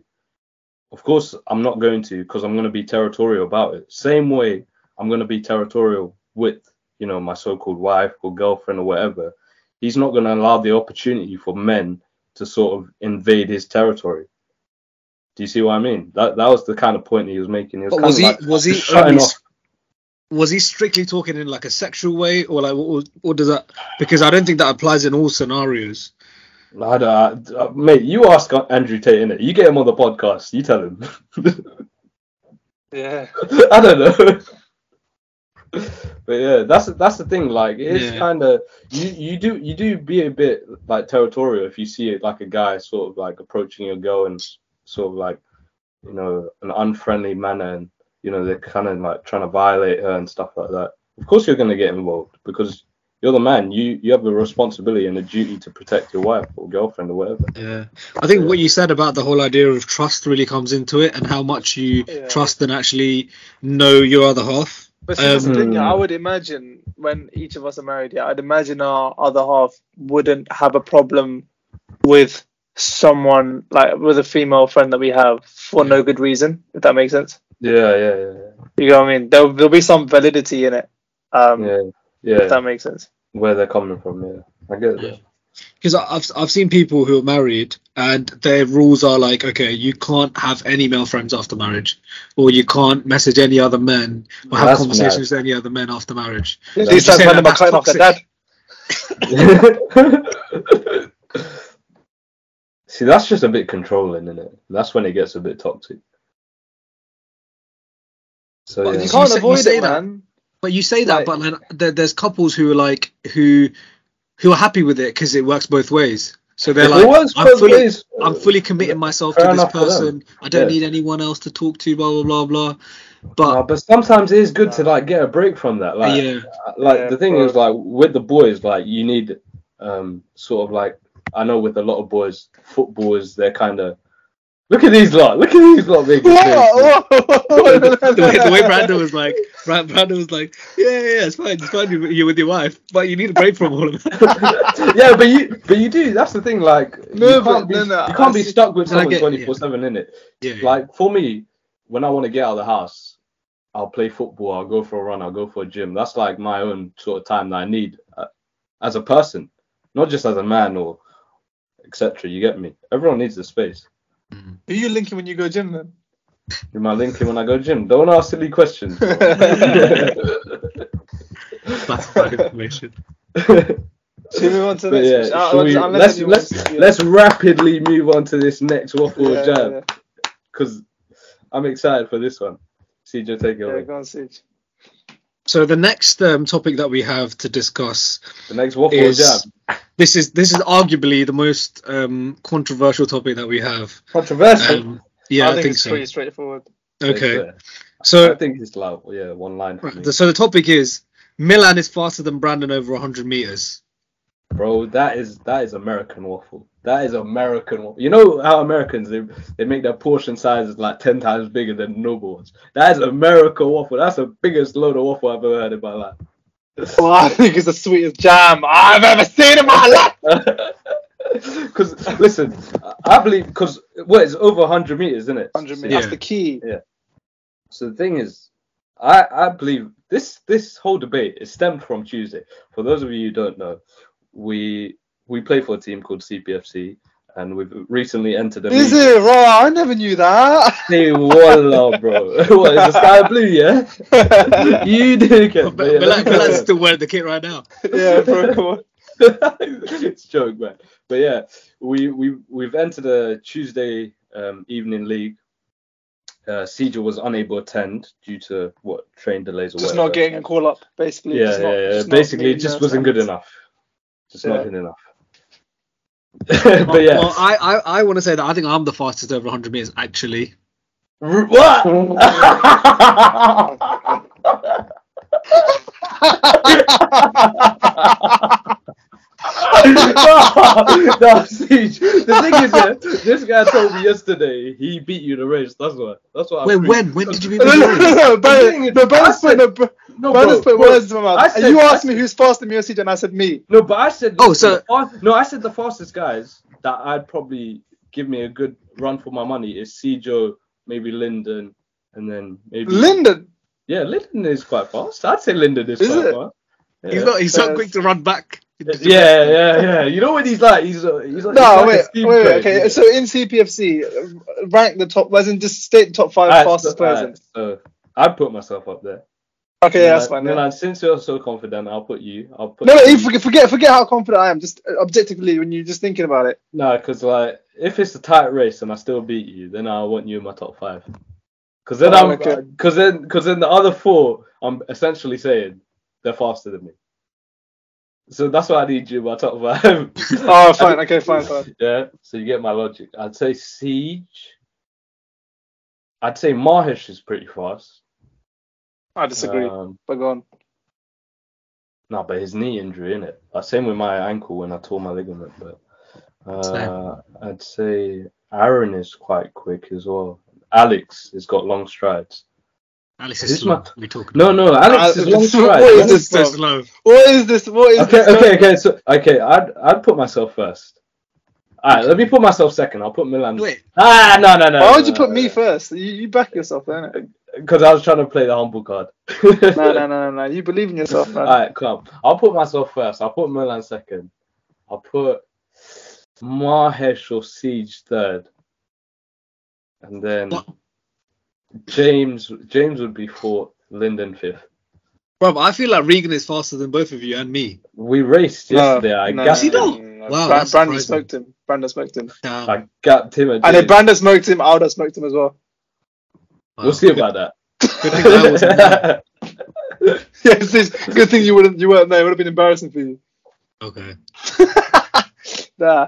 Of course, I'm not going to because I'm going to be territorial about it. Same way I'm going to be territorial with, you know, my so-called wife or girlfriend or whatever. He's not going to allow the opportunity for men to sort of invade his territory. Do you see what I mean? That that was the kind of point he was making. He was, was he like was he <laughs> shutting only, off. Was he strictly talking in like a sexual way or like or, or does that because I don't think that applies in all scenarios. I don't, uh, mate, you ask Andrew Tate in it. You get him on the podcast. You tell him. <laughs> Yeah. <laughs> I don't know. but yeah, that's that's the thing. Like it's Yeah. kind of you you do you do be a bit like territorial if you see it like a guy sort of like approaching your girl in s- sort of like you know an unfriendly manner and you know they're kind of like trying to violate her and stuff like that. Of course you're gonna get involved because you're the man. You you have a responsibility and a duty to protect your wife or girlfriend or whatever. Yeah, I think what you said about the whole idea of trust really comes into it, and how much you Yeah. trust and actually know your other half. But see, that's the Um, thing, I would imagine when each of us are married, yeah, I'd imagine our other half wouldn't have a problem with someone like with a female friend that we have for no good reason. If that makes sense. Yeah, yeah, yeah, You know what I mean? There'll, there'll be some validity in it. Um, yeah, If yeah. that makes sense. Where they're coming from, yeah. I get that. because I've I've seen people who are married and their rules are like, okay, you can't have any male friends after marriage, or you can't message any other men or have That's conversations with any other men after marriage. These you times say when that them are that's cutting off their dad. <laughs> See, that's just a bit controlling, isn't it? That's when it gets a bit toxic. So Well, yeah. You You can't you avoid say it, that. man. But you say that, Right. but then there, there's couples who are like who who are happy with it because it works both ways. So they're like, I'm fully, ways, I'm fully committing myself Fair to this enough for person. I don't Yeah. need anyone else to talk to. Blah blah blah blah. But Uh, but sometimes it is good to like get a break from that. Like, yeah, like Yeah, the thing bro. is, like with the boys, like you need um sort of like I know with a lot of boys, footballers, they're kind of look at these lot, look at these lot making faces. the way, the way Brandon was like, Brandon was like, yeah, yeah, yeah, it's fine, it's fine. You're you're with your wife, but you need a break from all of that. <laughs> yeah, but you but you do. That's the thing. Like No, you can't be no, no, you can't be stuck with And someone twenty four seven in it. Yeah, yeah. Like for me, when I want to get out of the house, I'll play football. I'll go for a run. I'll go for a gym. That's like my own sort of time that I need uh, as a person, not just as a man or etc. You get me? Everyone needs the space. Mm-hmm. Who you linking when you go gym then? You might link him when I go gym. Don't ask silly questions. <laughs> bro. Classified information. <laughs> Should we move on to the next? yeah, should oh, we, unless let's let's wants let's rapidly move on to this next waffle yeah, jab yeah, because I'm excited for this one. CJ, take it yeah, away. go on, Siege. So the next um, topic that we have to discuss The next waffle is jab. this is this is arguably the most um, controversial topic that we have. Controversial. Um, yeah, I, think, it's so. pretty straightforward. Okay, so I think it's loud. yeah, one line right, so the topic is Milan is faster than Brandon over 100 meters. Bro, that is that is American waffle. That is American waffle. You know how Americans they they make their portion sizes like ten times bigger than noble ones. That is American waffle. That's the biggest load of waffle I've ever heard in my life. <laughs> Well, I think it's the sweetest jam I've ever seen in my <laughs> life. <laughs> Because listen, I believe because what it's over 100 meters, isn't it? 100 minutes. Yeah. That's the key. Yeah. So the thing is, I I believe this this whole debate is stemmed from Tuesday. For those of you who don't know, we we play for a team called CPFC, and we've recently entered a Is league. it? Right, I never knew that. Hey, wallah, bro. <laughs> what is the sky blue? Yeah, <laughs> you do get. But Milan, Milan's still wearing the kit right now. yeah, bro, come on. <laughs> it's a joke, man. But yeah, we we we've entered a Tuesday um, evening league. Uh, Caesar was unable to attend due to what train delays or Just whatever. not getting a call up, basically. yeah, just not, yeah, yeah. just Basically, it just wasn't good enough. Just Yeah. not good enough. <laughs> but yeah, Well, I I, I want to say that I think I'm the fastest over 100 meters actually. R- what? <laughs> <laughs> <laughs> no, Siege. The thing is, yeah, <laughs> this guy told me yesterday he beat you in a race. That's what. That's what. I Wait, proved. when? When did you beat <laughs> No, me? no, no, no, The thing no, is, no, I Brandon's said- put, no, Br- No, Brandon's bro, put bro. words in my mouth. I said- you I asked said- me who's faster, me or CJ, and I said me. No, but I said. Oh, so- the fast- no, I said the fastest guys that I'd probably give me a good run for my money is Cjo, maybe Lyndon, and then maybe Lyndon. Yeah, Lyndon is quite fast. I'd say Lyndon is, Is quite it? fast. Yeah. He's not. He's not Yes. quick to run back. Yeah, yeah, yeah. You know what he's like? He's uh, he's like, No, he's like wait, a wait, wait, okay. yeah. So in CPFC, uh, rank the top, as in just state the top five Alright, fastest so, players. alright, so I'd put myself up there. Okay, yeah, Milan- that's fine. Yeah. Milan, since you're so confident, I'll put you. I'll put. No, no, you. you forget, forget, forget how confident I am. Just uh, objectively, when you're just thinking about it. No, because like if it's a tight race and I still beat you, then I want you in my top five. Because then Oh, I'm, okay. because then, because then the other four, I'm essentially saying they're faster than me. So that's why I need you in my top five. <laughs> Oh, fine. Okay, fine, fine. yeah. So you get my logic. I'd say Siege. I'd say Mahesh is pretty fast. I disagree. Um, but go on. no, but his knee injury, in it. Uh, same with my ankle when I tore my ligament. But uh, I'd say Aaron is quite quick as well. Alex has got long strides. Alice This is slow. my- We talking. No, no, Alex Uh, is long what strides. this, so slow. What is this? What is Okay, this? okay, okay. okay. So, okay, I'd I'd put myself first. right, let me put myself second. I'll put Milan. Wait, Ah, no, no, no. Why no, would you no, put no, me no. first? You, you back yourself, don't Because I was trying to play the humble card. <laughs> No, no, no, no, no. You believe in yourself, man. Alright, come. I'll put myself first. I'll put Milan second. I'll put Mahesh or Siege third. And then What? James James would be fourth, Lyndon fifth. bro, I feel like Regan is faster than both of you and me. We raced yesterday. I no, gapped he him. not? no, Wow, Bra- Brandon surprising. smoked him. Brandon smoked him. Damn. I gapped him and And if James. Brandon smoked him, I would have smoked him as well. We'll see about that. Good thing I yes, it's good thing you wouldn't you weren't there. It would have been embarrassing for you. Okay. <laughs> Nah.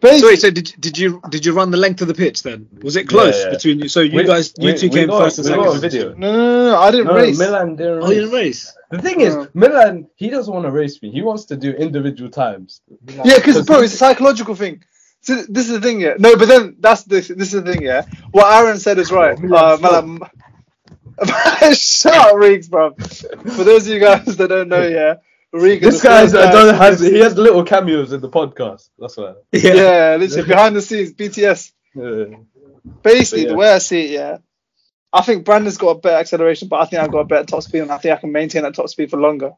So Basically, wait, so did did you did you run the length of the pitch then? Was it close Yeah, yeah. between you? So you We- guys, you we- two we came got- first and we second. got a video. no, no, no, no, I didn't No, race. Milan didn't Oh, you didn't race. race. The thing is, No. Milan, he doesn't want to race me. He wants to do individual times. Yeah, because bro, it's a psychological thing. So this is the thing, yeah. No, but then that's this. This is the thing, yeah. What Aaron said is right. <laughs> Milan, Uh, Milan, <laughs> shut up, Reeks, bro. For those of you guys that don't know, <laughs> yeah, Regan. This the guy first doesn't has uh, he has little cameos in the podcast. That's why. Yeah, literally behind the scenes, BTS. Yeah. Basically, yeah. the way I see it, yeah, I think Brandon's got a better acceleration, but I think I've got a better top speed, and I think I can maintain that top speed for longer.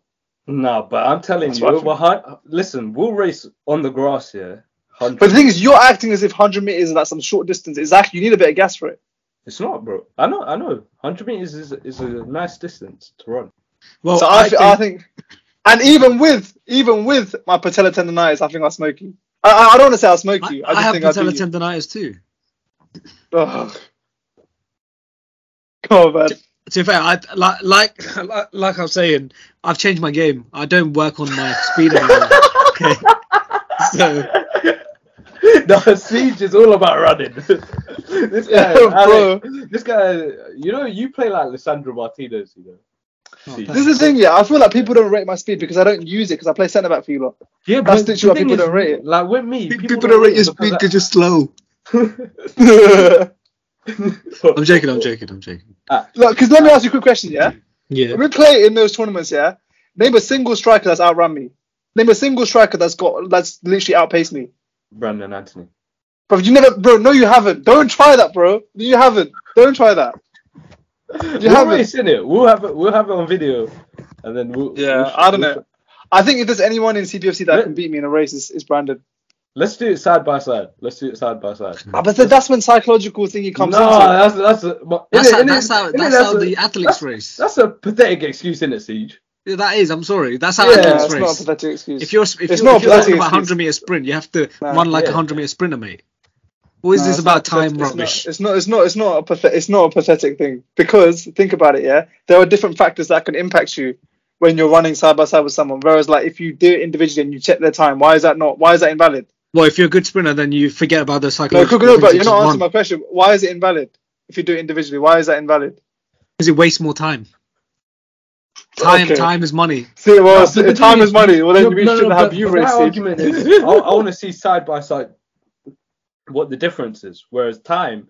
No, but I'm telling That's you, what I over listen, we'll race on the grass here. 100. But the thing is, you're acting as if 100 meters is like some short distance. Exactly, you need a bit of gas for it. It's not, bro. I know, I know. 100 meters is is a nice distance to run. Well, so I, think, I think, and even with even with my patella tendonitis, I think I'll smoke you. I, I I don't want to say I'll smoke I, you. I I just have think I'll patella beat you. tendonitis too. Ugh. <sighs> Come on, man. To be fair, I, like like like like I'm saying, I've changed my game. I don't work on my speed anymore. <laughs> okay. So no, siege is all about running. <laughs> this guy, Yeah, Alec, this guy, you know, you play like Lisandro Martinez, you know. Oh, This is the thing, yeah. I feel like people don't rate my speed because I don't use it because I play centre back for you lot. Yeah, That's but literally the why thing people is, don't rate it. Like with me, people, don't rate your speed because because you're slow. I- <laughs> <laughs> I'm joking. I'm joking. I'm joking. Uh, Look, because let me ask you a quick question, yeah. Yeah. When we play in those tournaments, yeah. Name a single striker that's outrun me. Name a single striker that's got that's literally outpaced me. Brandon Anthony. Bro, you never, bro. No, you haven't. Don't try that, bro. You haven't. Don't try that. We'll haven't. race in it. We'll have it. We'll have it on video, and then we'll. Yeah, we'll- I don't we'll- know. I think if there's anyone in CPFC that Let- can beat me in a race, it's, it's Brandon. Let's do it side by side. Let's do it side by side. Ah, but then that's when psychological thingy comes no, into that's that's a, but- That's innit, how, innit, that's how, innit, that's how a- the athletes that's, race. That's a pathetic excuse, in it, Siege? Yeah, that is. I'm sorry. That's how Yeah, Yeah, athletes it's not a race. pathetic excuse. If you're if It's you're, not if you're a talking about 100 meter sprint, you have to Nah, run like a yeah. 100 meter sprinter, mate. What is No, this about not time pathetic- rubbish? It's not. It's not. It's not a pathetic. It's not a pathetic thing because think about it. Yeah, there are different factors that can impact you when you're running side by side with someone. Whereas, like, if you do it individually and you check their time, why is that not? Why is that invalid? Well, if you're a good sprinter, then you forget about the No, psychological no, but you're not answering run. my question. Why is it invalid if you do it individually? Why is that invalid? Because it wastes more time. Time, Okay. time is money. See, well, No, if but time thing is money. Well, then No, we no, no, shouldn't have you but race. My argument is, <laughs> I, I want to see side by side what the difference is. Whereas time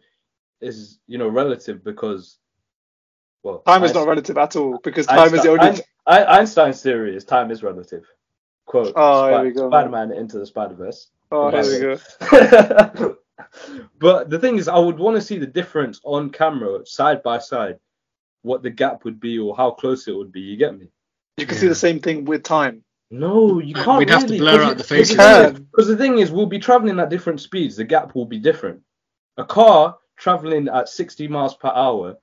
is, you know, relative because, well, Time is Einstein- not relative at all because time is the only. Einstein- Einstein's theory is time is relative. Quote. Oh, here we go, man. Spider-Man into the Spider-Verse. Oh, here we go. <laughs> but the thing is, I would want to see the difference on camera, side by side, what the gap would be or how close it would be. You get me? You can see the same thing with time. No, you can't. We'd have to blur because out the faces. Because the, thing is, we'll be traveling at different speeds. The gap will be different. A car traveling at 60 miles per hour,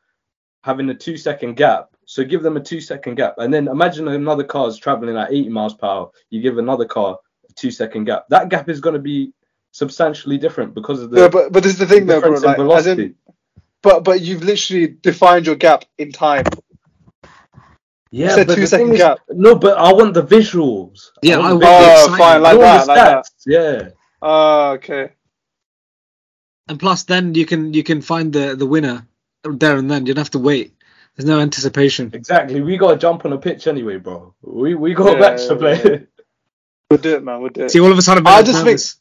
having a two second gap. So give them a two second gap, and then imagine another car is traveling at 80 miles per hour. You give another car a two second gap. That gap is going to be substantially different because of the No, but but this is the thing though, bro. difference in Like, velocity. in, but but you've literally defined your gap in time. Yeah, said but two the is- gap. No, but I want the visuals. Yeah, want I want visuals. the Oh, fine, like that, like that. Yeah. Oh, okay. And plus, then you can you can find the the winner there and then. You don't have to wait. There's no anticipation. Exactly. We got to jump on a pitch anyway, bro. We we got Yeah, a match to yeah, play. yeah. We'll do it, man. We'll do it. See, all of a sudden, I I'm just nervous.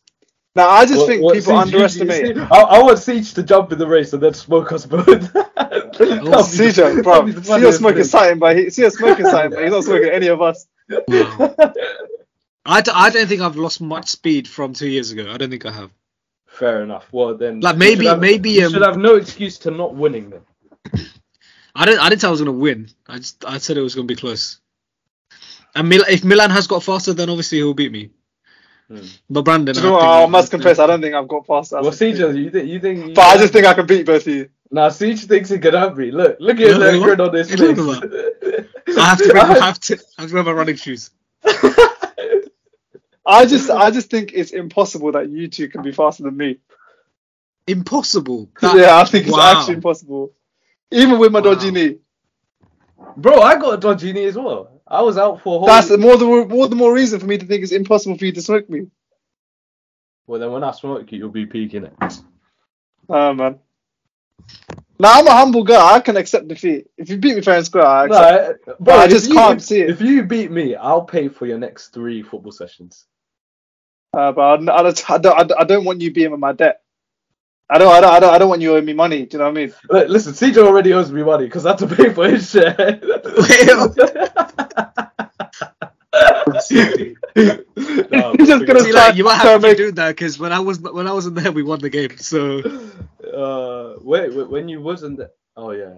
Now I just What- think what people Siege, underestimate. you see- I, I want Siege to jump in the race and then smoke us both. <laughs> That'll be the- CJ, that'll bro, be the see us smoking thing. something, but he, see us smoking something, but he's not smoking any of us. Wow. <laughs> I, d- I don't think I've lost much speed from two years ago. I don't think I have. Fair enough. Well then, Like, maybe- should have- maybe, you um, should have no excuse to not winning then. I didn't. I didn't say I was gonna win. I just. I said it was gonna be close. And Mil- if Milan has got faster, then obviously he'll beat me. Hmm. But Brandon, you know I, what? I I'll- must confess, I don't think I've got past that. Well, CJ, you think you think? But I just think I can beat both of you. Nah, Siege thinks he can have me. Look, look at Yeah, that grin on his What are you face. I have to. Bring, I have to. I have to wear my running shoes. <laughs> I just, I just think it's impossible that you two can be faster than me. Impossible. That- yeah, I think it's wow. actually impossible. Even with my Wow. dodgy knee. Bro, I got a dodgy knee as well. I was out for a whole. That's the more the more the more reason for me to think it's impossible for you to smoke me. Well, then when I smoke you, you'll be peeking it. Oh man. Now I'm a humble guy. I can accept defeat. If you beat me fair and square, I accept. No, But I just you- can't see it. If you beat me, I'll pay for your next three football sessions. Uh, but I, I, don't, I, don't, I don't want you being in my debt. I don't, I don't, I don't, I don't want you owing me money. Do you know what I mean? Look, listen, CJ already owes me money because I had to pay for his share. No, He's <laughs> just gonna See, like, you might try have to make- do that because when I was when I wasn't there, we won the game. So Uh, wait, wait, when you wasn't there? Oh yeah.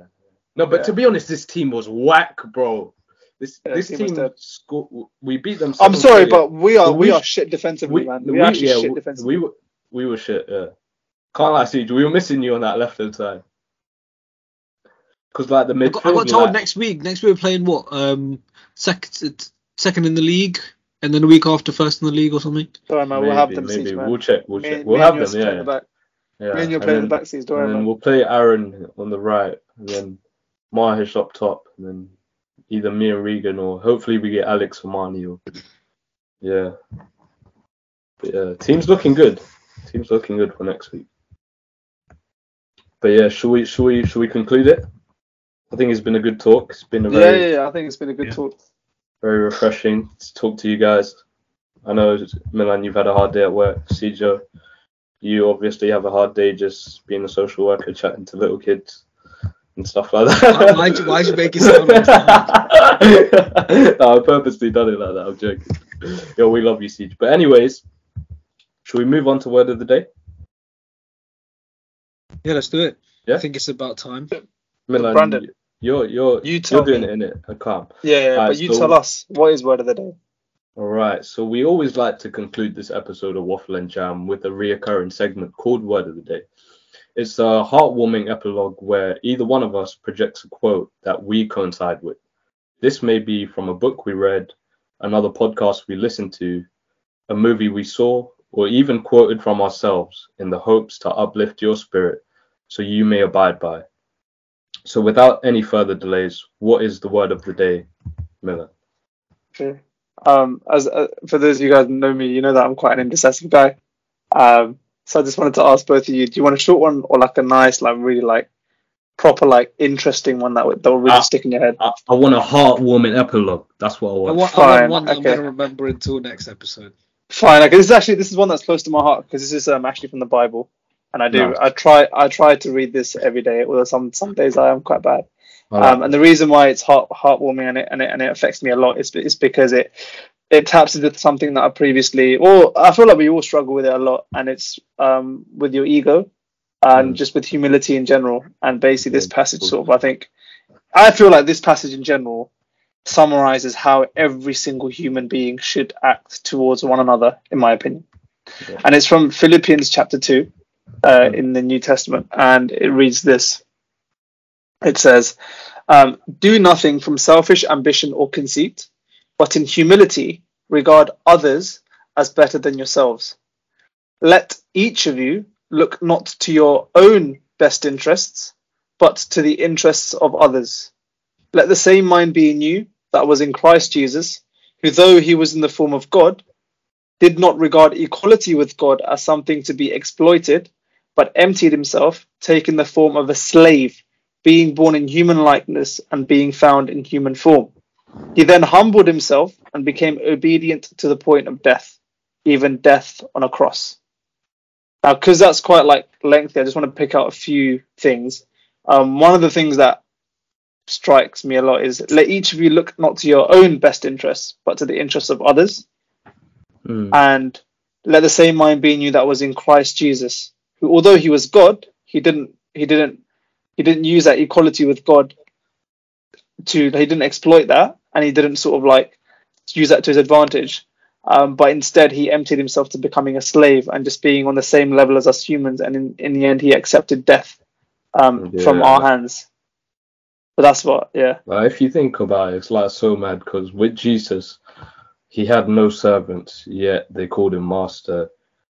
No, but Yeah. to be honest, this team was whack, bro. This Yeah, this team team dead. scored. We beat them. I'm sorry, but we are, But we, we are shit defensively, we, man. We, we- are actually yeah, shit defensively. We were we were shit. Yeah. Can't lie, Siege. We were missing you on that left hand side. Because like the I got, I got told like- next week. Next week we're playing what? Um, second second in the league, and then a week after first in the league or something. Sorry, man. maybe, we'll have them maybe seats, man. we'll check. We'll check. me We'll and have them. Yeah. the yeah. Me and you're playing in the back seats. Don't And worry, then we'll play Aaron on the right, and then Mahesh up top, and then either me and Regan, or hopefully we get Alex or Marnie. Or yeah, but yeah, team's looking good. Team's looking good for next week. But yeah, should we should we should we conclude it? I think it's been a good talk. It's been a Yeah, very yeah, yeah. I think it's been a good Yeah. talk. very refreshing to talk to you guys. I know Milan, you've had a hard day at work. Sijo, you obviously have a hard day just being a social worker, chatting to little kids and stuff like that. Why'd you- why'd you make it sound like <laughs> no, I purposely done it like that. I'm joking. Yo, we love you, Siege. But anyways, should we move on to word of the day? Yeah, let's do it. Yeah? I think it's about time. Milan, Brandon. you're you're You tell you're doing me. it in it. I can't. Yeah, yeah. Alright, but you so- tell us what is word of the day. All right, so we always like to conclude this episode of Waffle and Jam with a reoccurring segment called Word of the Day. It's a heartwarming epilogue where either one of us projects a quote that we coincide with. This may be from a book we read, another podcast we listened to, a movie we saw, or even quoted from ourselves in the hopes to uplift your spirit so you may abide by. So, without any further delays, what is the word of the day, Miller? Okay. Um, as uh, for those of you guys who know me, you know that I'm quite an indecisive guy. Um, so I just wanted to ask both of you: Do you want a short one or like a nice, like really like proper, like interesting one that would that will really Ah. stick in your head? I, I want a heartwarming epilogue. That's what I I want. want, I Fine, want one that okay. I'm gonna remember until next episode. Fine. Okay, this is actually this is one that's close to my heart because this is um actually from the Bible, and I do Nice. I try I try to read this every day. Although some some days I am quite bad. Right. Um, and the reason why it's heart heartwarming and it and it and it affects me a lot is is because it it taps into something that I previously or I feel like we all struggle with it a lot, and it's um with your ego and Mm. just with humility in general. And basically, this passage sort of I think I feel like this passage in general summarizes how every single human being should act towards one another, in my opinion. Yeah. And it's from Philippians chapter two uh, Mm. in the New Testament, and it reads this it says, um, Do nothing from selfish ambition or conceit, but in humility regard others as better than yourselves. Let each of you look not to your own best interests, but to the interests of others. Let the same mind be in you that was in Christ Jesus, who, though he was in the form of God, did not regard equality with God as something to be exploited, but emptied himself, taking the form of a slave being born in human likeness and being found in human form. He then humbled himself and became obedient to the point of death, even death on a cross. Now, because that's quite like lengthy, I just want to pick out a few things. Um, one of the things that strikes me a lot is let each of you look not to your own best interests, but to the interests of others. Mm. And let the same mind be in you that was in Christ Jesus, who although he was God, he didn't he didn't he didn't use that equality with God to he didn't exploit that and he didn't sort of like use that to his advantage. Um, but instead, he emptied himself to becoming a slave and just being on the same level as us humans. And in, in the end, he accepted death um, Yeah. from our hands. But that's what, yeah, Like, if you think about it, it's like so mad because with Jesus, he had no servants, yet they called him master.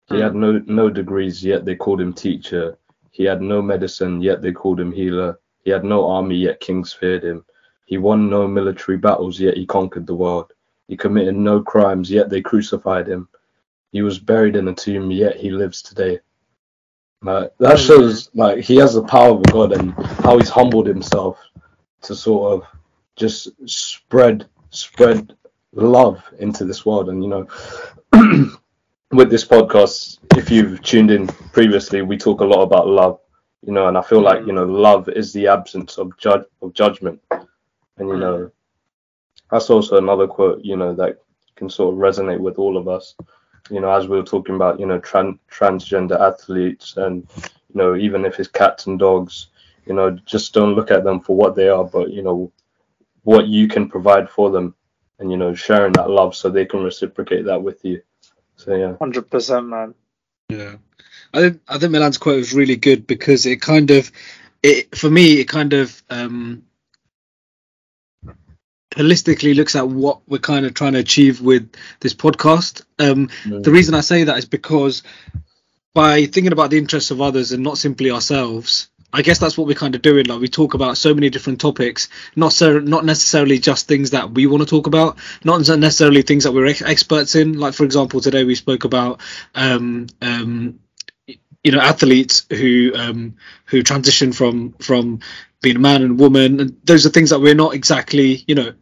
He Mm. had no no degrees, yet they called him teacher. He had no medicine, yet they called him healer. He had no army, yet kings feared him. He won no military battles, yet he conquered the world. He committed no crimes, yet they crucified him. He was buried in a tomb, yet he lives today. Like, that Mm. shows like he has the power of God and how he's humbled himself to sort of just spread spread love into this world and you know <clears throat> with this podcast if you've tuned in previously we talk a lot about love you know and i feel like mm. you know love is the absence of judge of judgment. And you mm. know that's also another quote you know that can sort of resonate with all of us. You know as we were talking about you know tran- transgender athletes and you know even if it's cats and dogs you know just don't look at them for what they are but you know what you can provide for them and you know sharing that love so they can reciprocate that with you so yeah 100%, man. Yeah, I think I think Milan's quote was really good because it kind of, it for me, it kind of um, holistically looks at what we're kind of trying to achieve with this podcast. Um, Mm. the reason I say that is because by thinking about the interests of others and not simply ourselves, I guess that's what we're kind of doing. Like we talk about so many different topics, not so not necessarily just things that we want to talk about, not necessarily things that we're ex- experts in. Like for example, today we spoke about um, um, you know athletes who um, who transition from from being a man and woman, and those are things that we're not exactly you know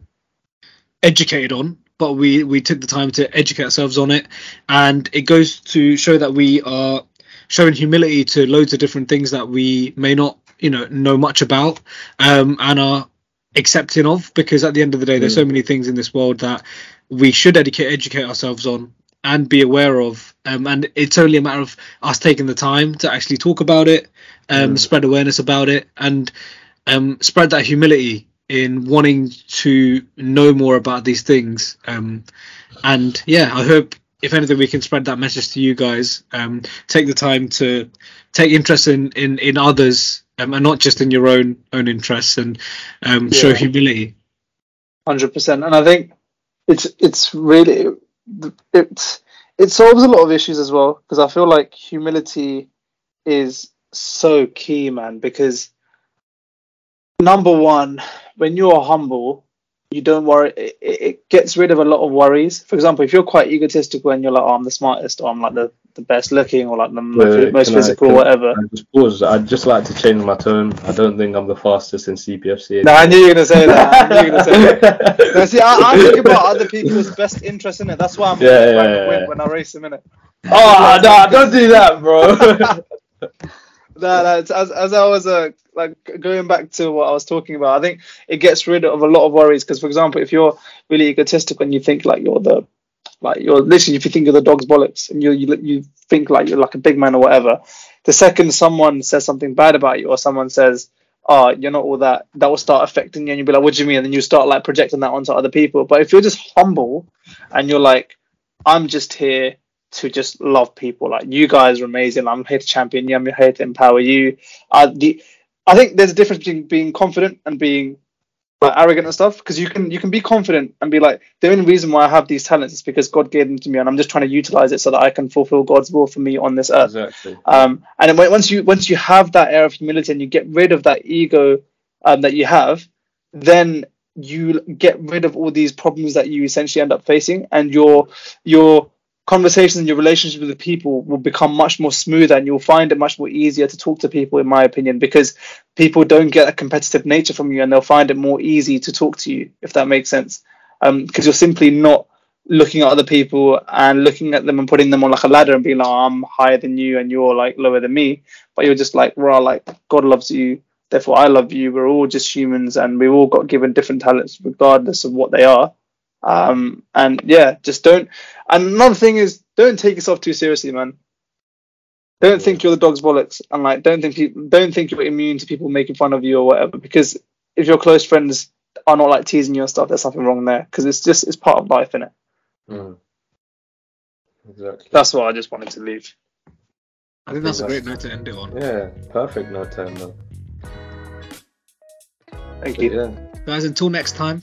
educated on but we we took the time to educate ourselves on it and it goes to show that we are showing humility to loads of different things that we may not you know know much about um and are accepting of because at the end of the day there's so many things in this world that we should educate educate ourselves on and be aware of um, and it's only a matter of us taking the time to actually talk about it um spread awareness about it and um spread that humility in wanting to know more about these things um and yeah i hope if anything we can spread that message to you guys um take the time to take interest in in, in others um, and not just in your own own interests and um show humility hundred percent. And I think it's it's really it's it solves a lot of issues as well because I feel like humility is so key, man. Because number one, when you're humble, you don't worry. It, it it gets rid of a lot of worries. For example, if you're quite egotistical and you're like, oh, I'm the smartest, or I'm like the, the best looking, or like the Wait, wait, most can I- physical, can- whatever. I just pause. I'd just like to change my tone. I don't think I'm the fastest in CPFC. No, I knew you were gonna say that. I knew you were gonna say that. <laughs> No, see, I, I think about other people's best interest in it. That's why I'm Yeah, yeah, yeah, yeah. when I race a minute. Oh no! Don't do that, bro. <laughs> No, no, as as I was uh, like going back to what I was talking about, I think it gets rid of a lot of worries. Because, for example, if you're really egotistical and you think like you're the like you're literally if you think you're the dog's bollocks and you you you think like you're like a big man or whatever, the second someone says something bad about you or someone says, "Oh, you're not all that," that will start affecting you, and you'll be like, "What do you mean?" And then you start like projecting that onto other people. But if you're just humble and you're like, "I'm just here." To just love people. Like you guys are amazing. I'm here to champion you. I'm here to empower you. Uh, the, I think there's a difference between being confident and being like arrogant and stuff. Because you can you can be confident and be like, the only reason why I have these talents is because God gave them to me, and I'm just trying to utilize it so that I can fulfill God's will for me on this earth. exactly. Um, and then once you once you have that air of humility and you get rid of that ego um, that you have, then you get rid of all these problems that you essentially end up facing, and your your conversations and your relationships with the people will become much more smoother, and you'll find it much more easier to talk to people, in my opinion, because people don't get a competitive nature from you, and they'll find it more easy to talk to you, if that makes sense, um, because you're simply not looking at other people and looking at them and putting them on like a ladder and being like, I'm higher than you and you're like lower than me. But you're just like, raw, like God loves you, therefore I love you. We're all just humans and we've all got given different talents regardless of what they are. Um, and yeah, just don't. And another thing is, don't take yourself too seriously, man. Don't think you're the dog's bollocks, and like don't think people don't think you're immune to people making fun of you or whatever. Because if your close friends are not like teasing you and stuff, there's something wrong there. Because it's just it's part of life, innit? Mm. Exactly. That's what I just wanted to leave. I think that's a great note to end it on. Yeah, perfect note to end on. Thank But you. yeah, Guys, until next time.